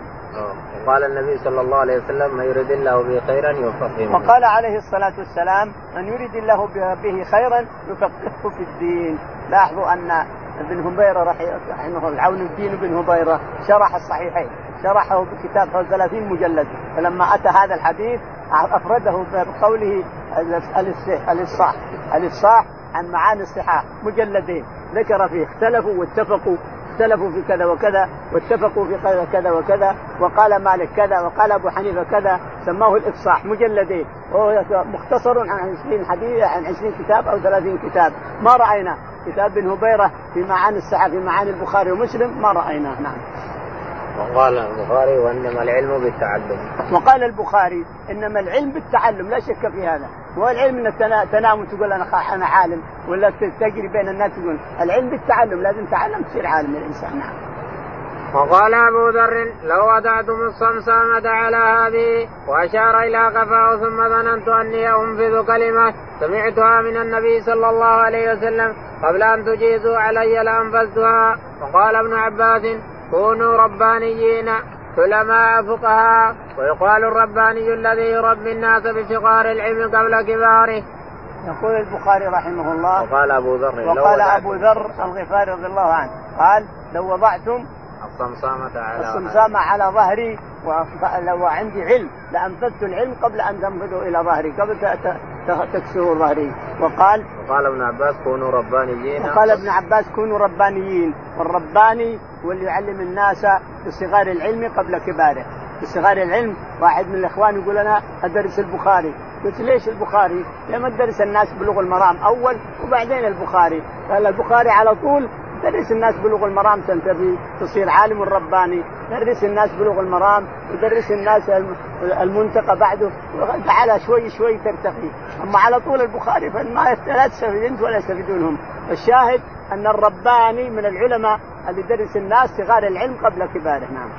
وقال النبي صلى الله عليه وسلم من يريد الله به خيرا يفقهه. وقال عليه الصلاة والسلام من يريد الله به خيرا يفقهه في الدين. لاحظوا أن ابن هبيرة رحمه العون الدين بن هبيرة شرح الصحيحين. شرحه بكتاب 30 مجلد. فلما أتى هذا الحديث أفرده بقوله الإفصاح الإفصاح عن معاني الصحاح. مجلدين. ذكر فيه. اختلفوا واتفقوا. اختلفوا في كذا وكذا واتفقوا في كذا كذا وكذا وقال مالك كذا وقال أبو حنيفة كذا سماه الإفصاح. مجلدين. وهو مختصر عن 20 حديث عن 20 كتاب أو 30 كتاب. ما رأينا. كتاب ابن هبيرة في معاني الساعة في معاني البخاري ومسلم ما رايناه نعم. وقال البخاري وإنما العلم بالتعلم. وقال البخاري إنما العلم بالتعلم لا شك في هذا. مو العلم انك تنام وتقول أنا أنا عالم ولا تجري بين الناس تقول العلم بالتعلم لازم تعلم تصير عالم الإنسان. نعم. وقال أبو ذر لو وضعتم الصمصامة على هذه وأشار إلى قفاه ثم ظننت أني أنفذ كلمة سمعتها من النبي صلى الله عليه وسلم قبل أن تجيزوا علي لأنفذتها. وقال ابن عباس كونوا ربانيين علماء فقهاء. ويقال الرباني الذي يربي الناس بصغار العلم قبل كباره. يقول البخاري رحمه الله وقال أبو ذر وقال أبو ذر الغفاري رضي الله عنه. قال لو وضعتم الصمصامة على الصمصامة على ظهري ولو عندي علم لأنفذت العلم قبل أن تنفذوا إلى ظهري قبل تكسروا ظهري وقال وقال ابن عباس كونوا ربانيين. وقال ابن عباس كونوا ربانيين. والرباني هو اللي يعلم الناس بصغار العلم قبل كباره. بصغار العلم واحد من الإخوان يقول أنا أدرس البخاري. قلت ليش البخاري؟ لما تدرس الناس بلغ المرام أول وبعدين البخاري، قال البخاري على طول درس الناس بلوغ المرام تنتبه تصير عالم رباني. درس الناس بلوغ المرام ودرس الناس المنتقى بعده. تعالى شوي شوي ترتقي. أما على طول البخاري فما لا تستفيد انت ولا يستفيدونهم. الشاهد أن الرباني من العلماء اللي درس الناس صغار العلم قبل كباره. نعم.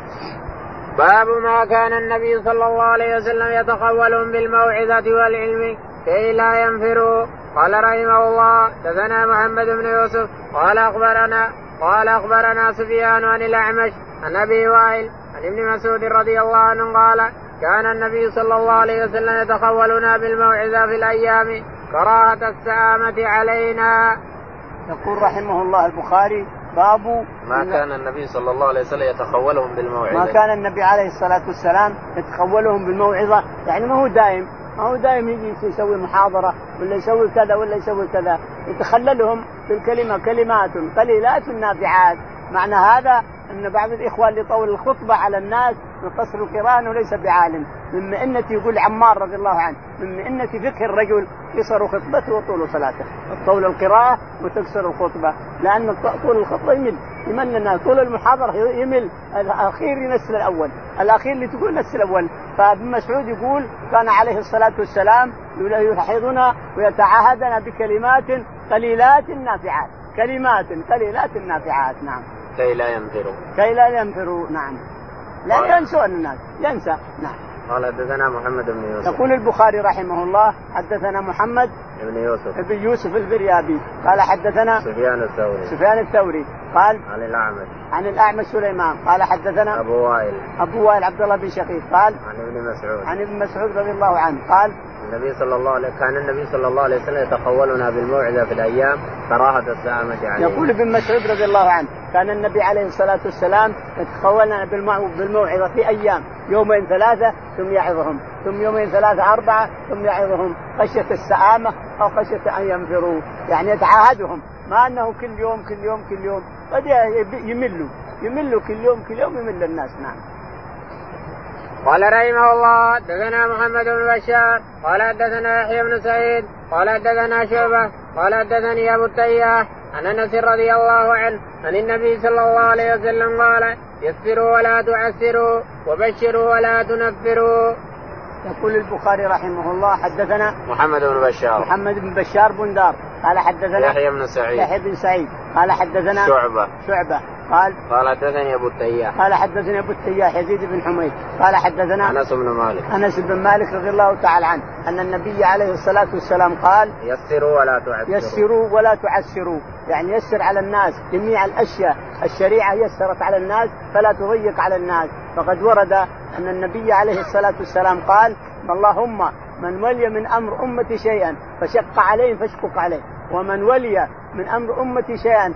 باب ما كان النبي صلى الله عليه وسلم يتقولهم بالموعظة والعلم كي لا ينفروا. قال رحمه الله دثنا محمد بن يوسف قال أخبرنا قال أخبرنا سفيان عن الأعمش عن أبي وائل عن ابن مسعود رضي الله عنه قال كان النبي صلى الله عليه وسلم يتخولنا بالموعظة في الأيام كراهة السآمة علينا. يقول رحمه الله البخاري باب ما كان النبي صلى الله عليه وسلم يتخولهم بالموعظة ما كان النبي عليه الصلاة والسلام يتخولهم بالموعظة يعني ما هو دائم ما هو دائما يجي يسوي محاضرة ولا يسوي كذا ولا يسوي كذا. يتخللهم بالكلمة كلمات قليلات نافعات. معنى هذا أن بعض الاخوان اللي طول الخطبة على الناس يقصر القرآن وليس بعالم. من مئنة يقول عمار رضي الله عنه من مئنة فقه الرجل قصر خطبته وطول صلاته. طول القراءة وتكسر الخطبة. لأن طول الخطبة يمل. يمل الناس طول المحاضرة يمل. الأخير ينسل الأول. الأخير اللي تقول نسل الأول. فابن مسعود يقول كان عليه الصلاة والسلام يلاحظنا ويتعاهدنا بكلمات قليلات نافعات. كلمات قليلات نافعات. نعم. كي لا ينفروا. كي لا ينفروا. نعم. لا ينسون الناس ينسى. نعم. قال حدثنا محمد بن يوسف. يقول البخاري رحمه الله حدثنا محمد بن يوسف. بن يوسف الفريابي قال حدثنا سفيان الثوري. سفيان الثوري. قال عن الأعمش. عن الأعمش سليمان. قال حدثنا أبو وائل. أبو وائل عبد الله بن شقيق. قال عن ابن مسعود. عن ابن مسعود رضي الله عنه. قال النبي صلى الله عليه كان النبي صلى الله عليه وسلم يتقولنا بالموعظة في الأيام كراهة السامه عليه. يقول ابن مسعود رضي الله عنه كان النبي عليه الصلاة والسلام يتقولنا بالموعظة في أيام يومين ثلاثة ثم يعظهم ثم يومين ثلاثة أربعة ثم يعظهم خشية السآمه أو خشية أن ينفروا يعني يتعاهدهم ما أنه كل يوم كل يوم كل يوم قد يملوا يملوا كل يوم كل يوم يمل الناس نعم. قال رحمه الله حدثنا محمد بن بشار قال حدثنا يحيى بن سعيد قال حدثنا شعبة قال حدثني أبو التياح عن أنس رضي الله عنه عن النبي صلى الله عليه وسلم قال يسروا ولا تعسروا وبشروا ولا تنفروا. يقول البخاري رحمه الله حدثنا محمد بن بشار. محمد بن بشار بن دار. قال حدثنا يحيى بن سعيد. يحيى بن سعيد. قال حدثنا شعبة. شعبة. قال قال حدثني أبو التياح. قال حدثني أبو التياح يزيد بن حميد. قال حدثنا أنس بن مالك. أنس بن مالك رضي الله تعالى عنه أن النبي عليه الصلاة والسلام قال يسروا ولا تعسروا. يسروا ولا تعسروا. يعني يسر على الناس جميع الأشياء. الشريعة يسرت على الناس فلا تضيق على الناس. فقد ورد أن النبي عليه الصلاة والسلام قال اللهم من ولي من أمر أمتي شيئا فشق عليهم فاشقق عليه. ومن ولي من أمر أمتي شيئا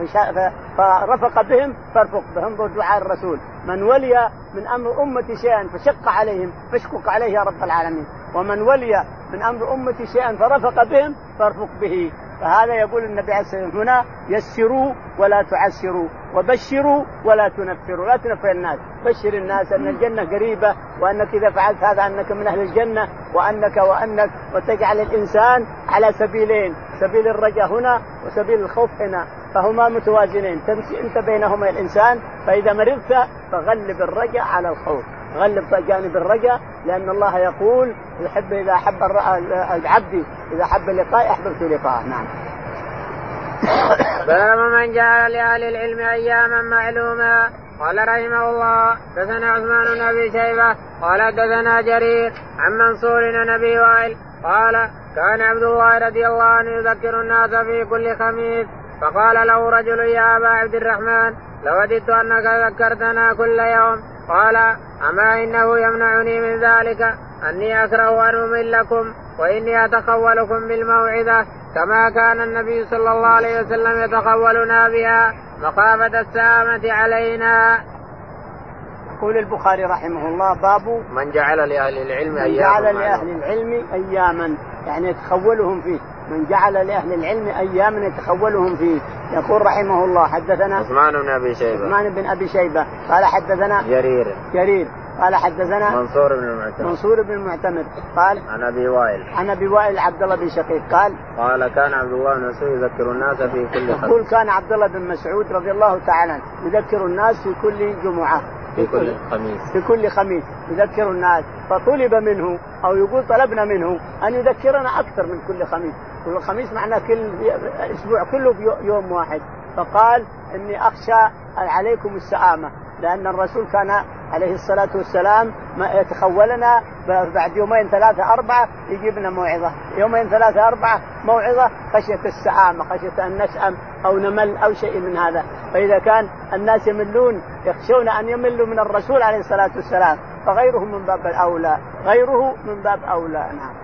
فرفق بهم فارفق بهم دعاء الرسول. من ولي من أمر أمتي شيئا فشق عليهم فاشقق عليه يا رب العالمين. ومن ولي من أمر أمتي شيئا فرفق بهم فارفق به. فهذا يقول النبي عليه الصلاة والسلام هنا يسروا ولا تعسروا وبشروا ولا تنفروا لا تنفر الناس. بشر الناس أن الجنة قريبة وأنك إذا فعلت هذا أنك من أهل الجنة وأنك وأنك وتجعل الإنسان على سبيلين سبيل الرجاء هنا وسبيل الخوف هنا. فهما متوازنين تمشي أنت بينهما الإنسان فإذا مرضت فغلب الرجاء على الخوف. غلب جانب الرجاء لأن الله يقول يحب إذا أحب العبد إذا أحب لقاء احببت لقاءه. نعم. باب من جعل لأهل العلم أياما معلومه قال رحمه الله دثنا عثمان بن أبي شيبة قال دثنا جرير عن منصور بن أبي وائل قال كان عبد الله رضي الله عنه يذكر الناس في كل خميس فقال له رجل يا أبا عبد الرحمن لوددت أنك ذكرتنا كل يوم. قال أما إنه يمنعني من ذلك أني أكره أن املكم وإني أتخولكم بالموعظة كما كان النبي صلى الله عليه وسلم يتخولنا بها مخافه السامة علينا. يقول البخاري رحمه الله باب من جعل لأهل العلم اياما من جعل لأهل العلم اياما يعني يتخولهم فيه من جعل لأهل العلم اياما يتخولهم فيه يقول رحمه الله حدثنا عثمان بن أبي شيبة. عثمان بن أبي شيبة. قال حدثنا جرير. جرير. قال حدثنا منصور بن المعتمر. منصور بن المعتمر. قال عن أبي وائل. عن أبي وائل عبد الله بن شقيق. قال قال كان عبد الله بن مسعود يذكر الناس في كل خميس يقول كان عبد الله بن مسعود رضي الله تعالى عنه يذكر الناس في كل جمعة. في كل خميس. في كل خميس يذكر الناس. فطلب منه أو يقول طلبنا منه أن يذكرنا أكثر من كل خميس. كل خميس معناه كل أسبوع كله في يوم واحد. فقال إني أخشى عليكم السآمه لأن الرسول كان عليه الصلاة والسلام ما يتخولنا بعد يومين ثلاثة أربعة يجيب لنا موعظة، يومين ثلاثة أربعة موعظة خشية السآمه، خشية أن نسأم أو نمل أو شيء من هذا، فإذا كان الناس يملون يخشون أن يملوا من الرسول عليه الصلاة والسلام، فغيره من باب الأولى، غيره من باب أولى، نعم.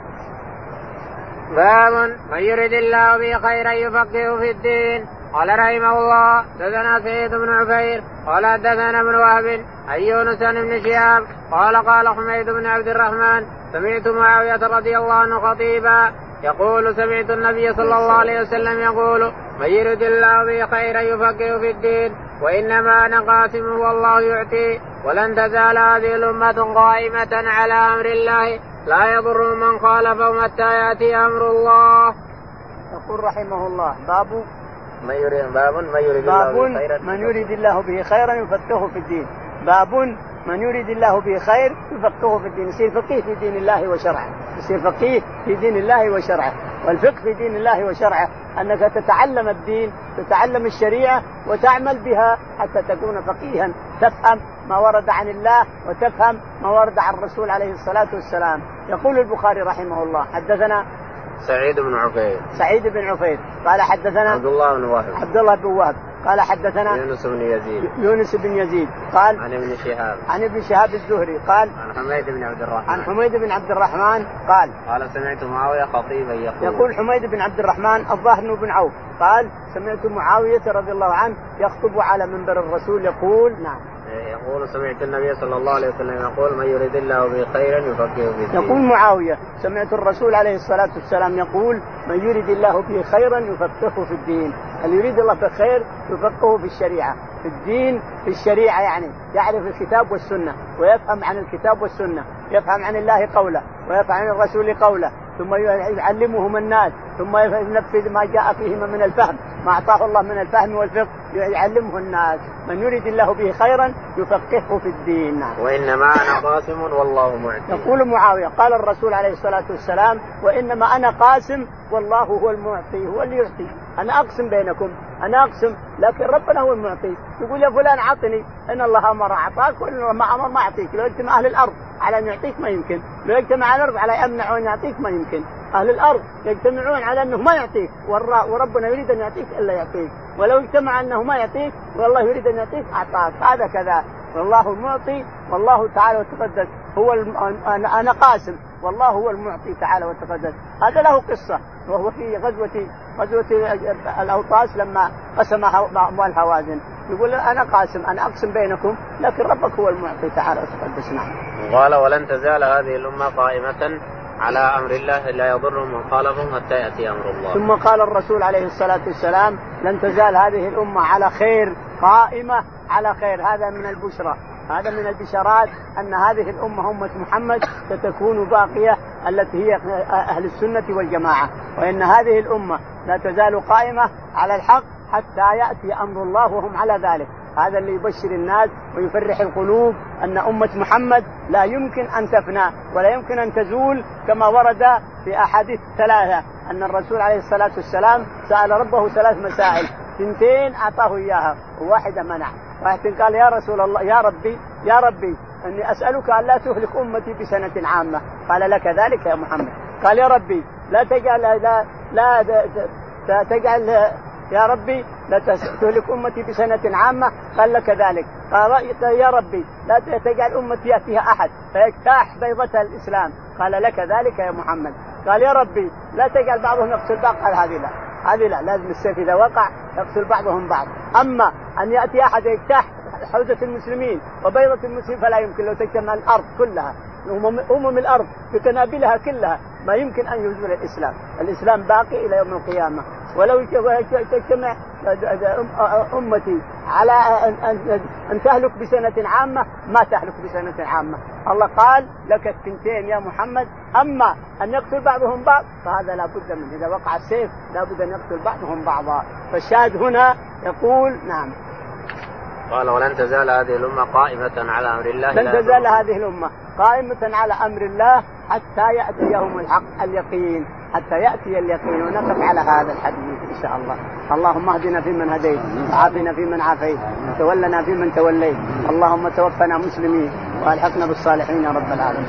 باب من يرد الله به خيرا يفقهه في الدين قال رحمه الله دثنا سيد بن عفير قال حدثنا ابن وهب عن يونس بن شهاب قال قال حميد بن عبد الرحمن سمعت معاوية رضي الله عنه خطيبا يقول سمعت النبي صلى الله عليه وسلم يقول من يرد الله به خيرا يفقهه في الدين وإنما أنا قاسم والله يعطي ولن تزال هذه الأمة قائمة على أمر الله لا يضر من خالفهم حتى يأتي أمر الله. يقول رحمه الله باب من يريد باب من يريد الله به خيرا من يريد الله به خيرا يفقهه في الدين باب من يريد الله به خير يفقهه في الدين يصير فقيه في دين الله وشرعه. يصير فقيه في دين الله وشرعه. والفقه في دين الله وشرعه أنك تتعلم الدين تتعلم الشريعة وتعمل بها حتى تكون فقيها. تفهم ما ورد عن الله وتفهم ما ورد عن الرسول عليه الصلاة والسلام. يقول البخاري رحمه الله حدثنا سعيد بن عفير سعيد بن عفير قال حدثنا عبد الله بن وهب. عبد الله بن وهب. قال حدثنا يونس بن يزيد. يونس بن يزيد. قال عن ابن شهاب. عن ابن شهاب الزهري. قال عن حميد بن عبد الرحمن. عن حميد بن عبد الرحمن. قال قال سمعت معاوية خطيبا يقول. يقول حميد بن عبد الرحمن الظاهر بن عوف. قال سمعت معاوية رضي الله عنه يخطب على منبر الرسول يقول نعم. يقول سمعت النبي صلى الله عليه وسلم يقول من يريد الله به خيرا يفقهه في الدين. يقول معاوية سمعت الرسول عليه الصلاة والسلام يقول من يريد الله به خيرا يفقهه في الدين. اللي يريد الله بخير يفقهه في الشريعة؟ في الدين في الشريعة يعني يعرف الكتاب والسنة ويفهم عن الكتاب والسنة يفهم عن الله قوله ويفهم عن الرسول قوله ثم يعلمهم الناس ثم ينفذ ما جاء فيهما من الفهم ما أعطاه الله من الفهم والفقه. يعلمه الناس. من يريد الله به خيرا يفقهه في الدين. نعم. وإنما أنا قاسم والله معطي يقول معاوية قال الرسول عليه الصلاة والسلام وإنما أنا قاسم والله هو المعطي هو اللي يعطي. أنا أقسم بينكم أنا أقسم لكن ربنا هو المعطي. يقول يا فلان اعطني إن الله أمر أعطاك وإن ما أمر ما أعطيك. لو اجتمع أهل الأرض على أن يعطيك ما يمكن. لو اجتمع الأرض على يمنع أن يعطيك ما يمكن. أهل الأرض يجتمعون على أنه ما يعطيك. وربنا يريد أن يعطيك إلا يعطيك. ولو اجتمع أنه ما يعطيك والله يريد أن يعطيك أعطاك. هذا كذا. والله المعطي والله تعالى وتقدس. هو الم... أنا قاسم. والله هو المعطي تعالى وتقدس. هذا له قصة. وهو في غزوه غزوة الأوطاس لما قسم أموال هوازن. يقول أنا قاسم أنا أقسم بينكم لكن ربك هو المعطي تعالى وتقدس. نعم. قال ولن تزال هذه الأمة قائمة على أمر الله لا يضرهم من خالفهم حتى يأتي أمر الله. ثم قال الرسول عليه الصلاة والسلام لن تزال هذه الأمة على خير قائمة على خير هذا من البشرى هذا من البشارات أن هذه الأمة أمة محمد ستكون باقية التي هي أهل السنة والجماعة وإن هذه الأمة لا تزال قائمة على الحق حتى يأتي أمر الله وهم على ذلك. هذا اللي يبشر الناس ويفرح القلوب أن أمة محمد لا يمكن أن تفنى ولا يمكن أن تزول كما ورد في أحاديث ثلاثة أن الرسول عليه الصلاة والسلام سأل ربه ثلاث مسائل. ثنتين أعطاه إياها وواحده منع. واحد قال يا رسول الله يا ربي يا ربي إني أسألك أن لا تهلك أمتي بسنة عامة. قال لك ذلك يا محمد. قال يا ربي لا تجعل لا, لا تجعل يا ربي لا تهلك أمتي بسنة عامة قال لك ذلك. قال يا ربي لا تجعل أمتي يأتيها أحد فيجتاح بيضتها الإسلام. قال لك ذلك يا محمد. قال يا ربي لا تجعل بعضهم يقتل بعض. قال هذه لا هذه لا لازم السيف إذا وقع يقتل بعضهم بعض. أما أن يأتي أحد يجتاح حوزة المسلمين وبيضة المسلمين فلا يمكن لو تجتمع الأرض كلها. أمم الأرض بتنابلها كلها ما يمكن أن يزول الإسلام، الإسلام باقي إلى يوم القيامة، ولو تجتمع أمتي على ان تهلك بسنة عامة ما تهلك بسنة عامة، الله قال لك الثنتين يا محمد، أما أن يقتل بعضهم بعض فهذا لا بد منه، إذا وقع السيف لا بد أن يقتل بعضهم بعضا، فالشاهد هنا يقول نعم. قال ولن تزال هذه الأمة قائمة على أمر الله لن تزال هذه الأمة قائمة على أمر الله حتى يأتي يوم الحق اليقين. حتى يأتي اليقين ونقف على هذا الحديث إن شاء الله. اللهم اهدنا فيمن هديت وعافنا فيمن عافيت وتولنا فيمن توليت. اللهم توفنا مسلمين وألحقنا بالصالحين يا رب العالمين.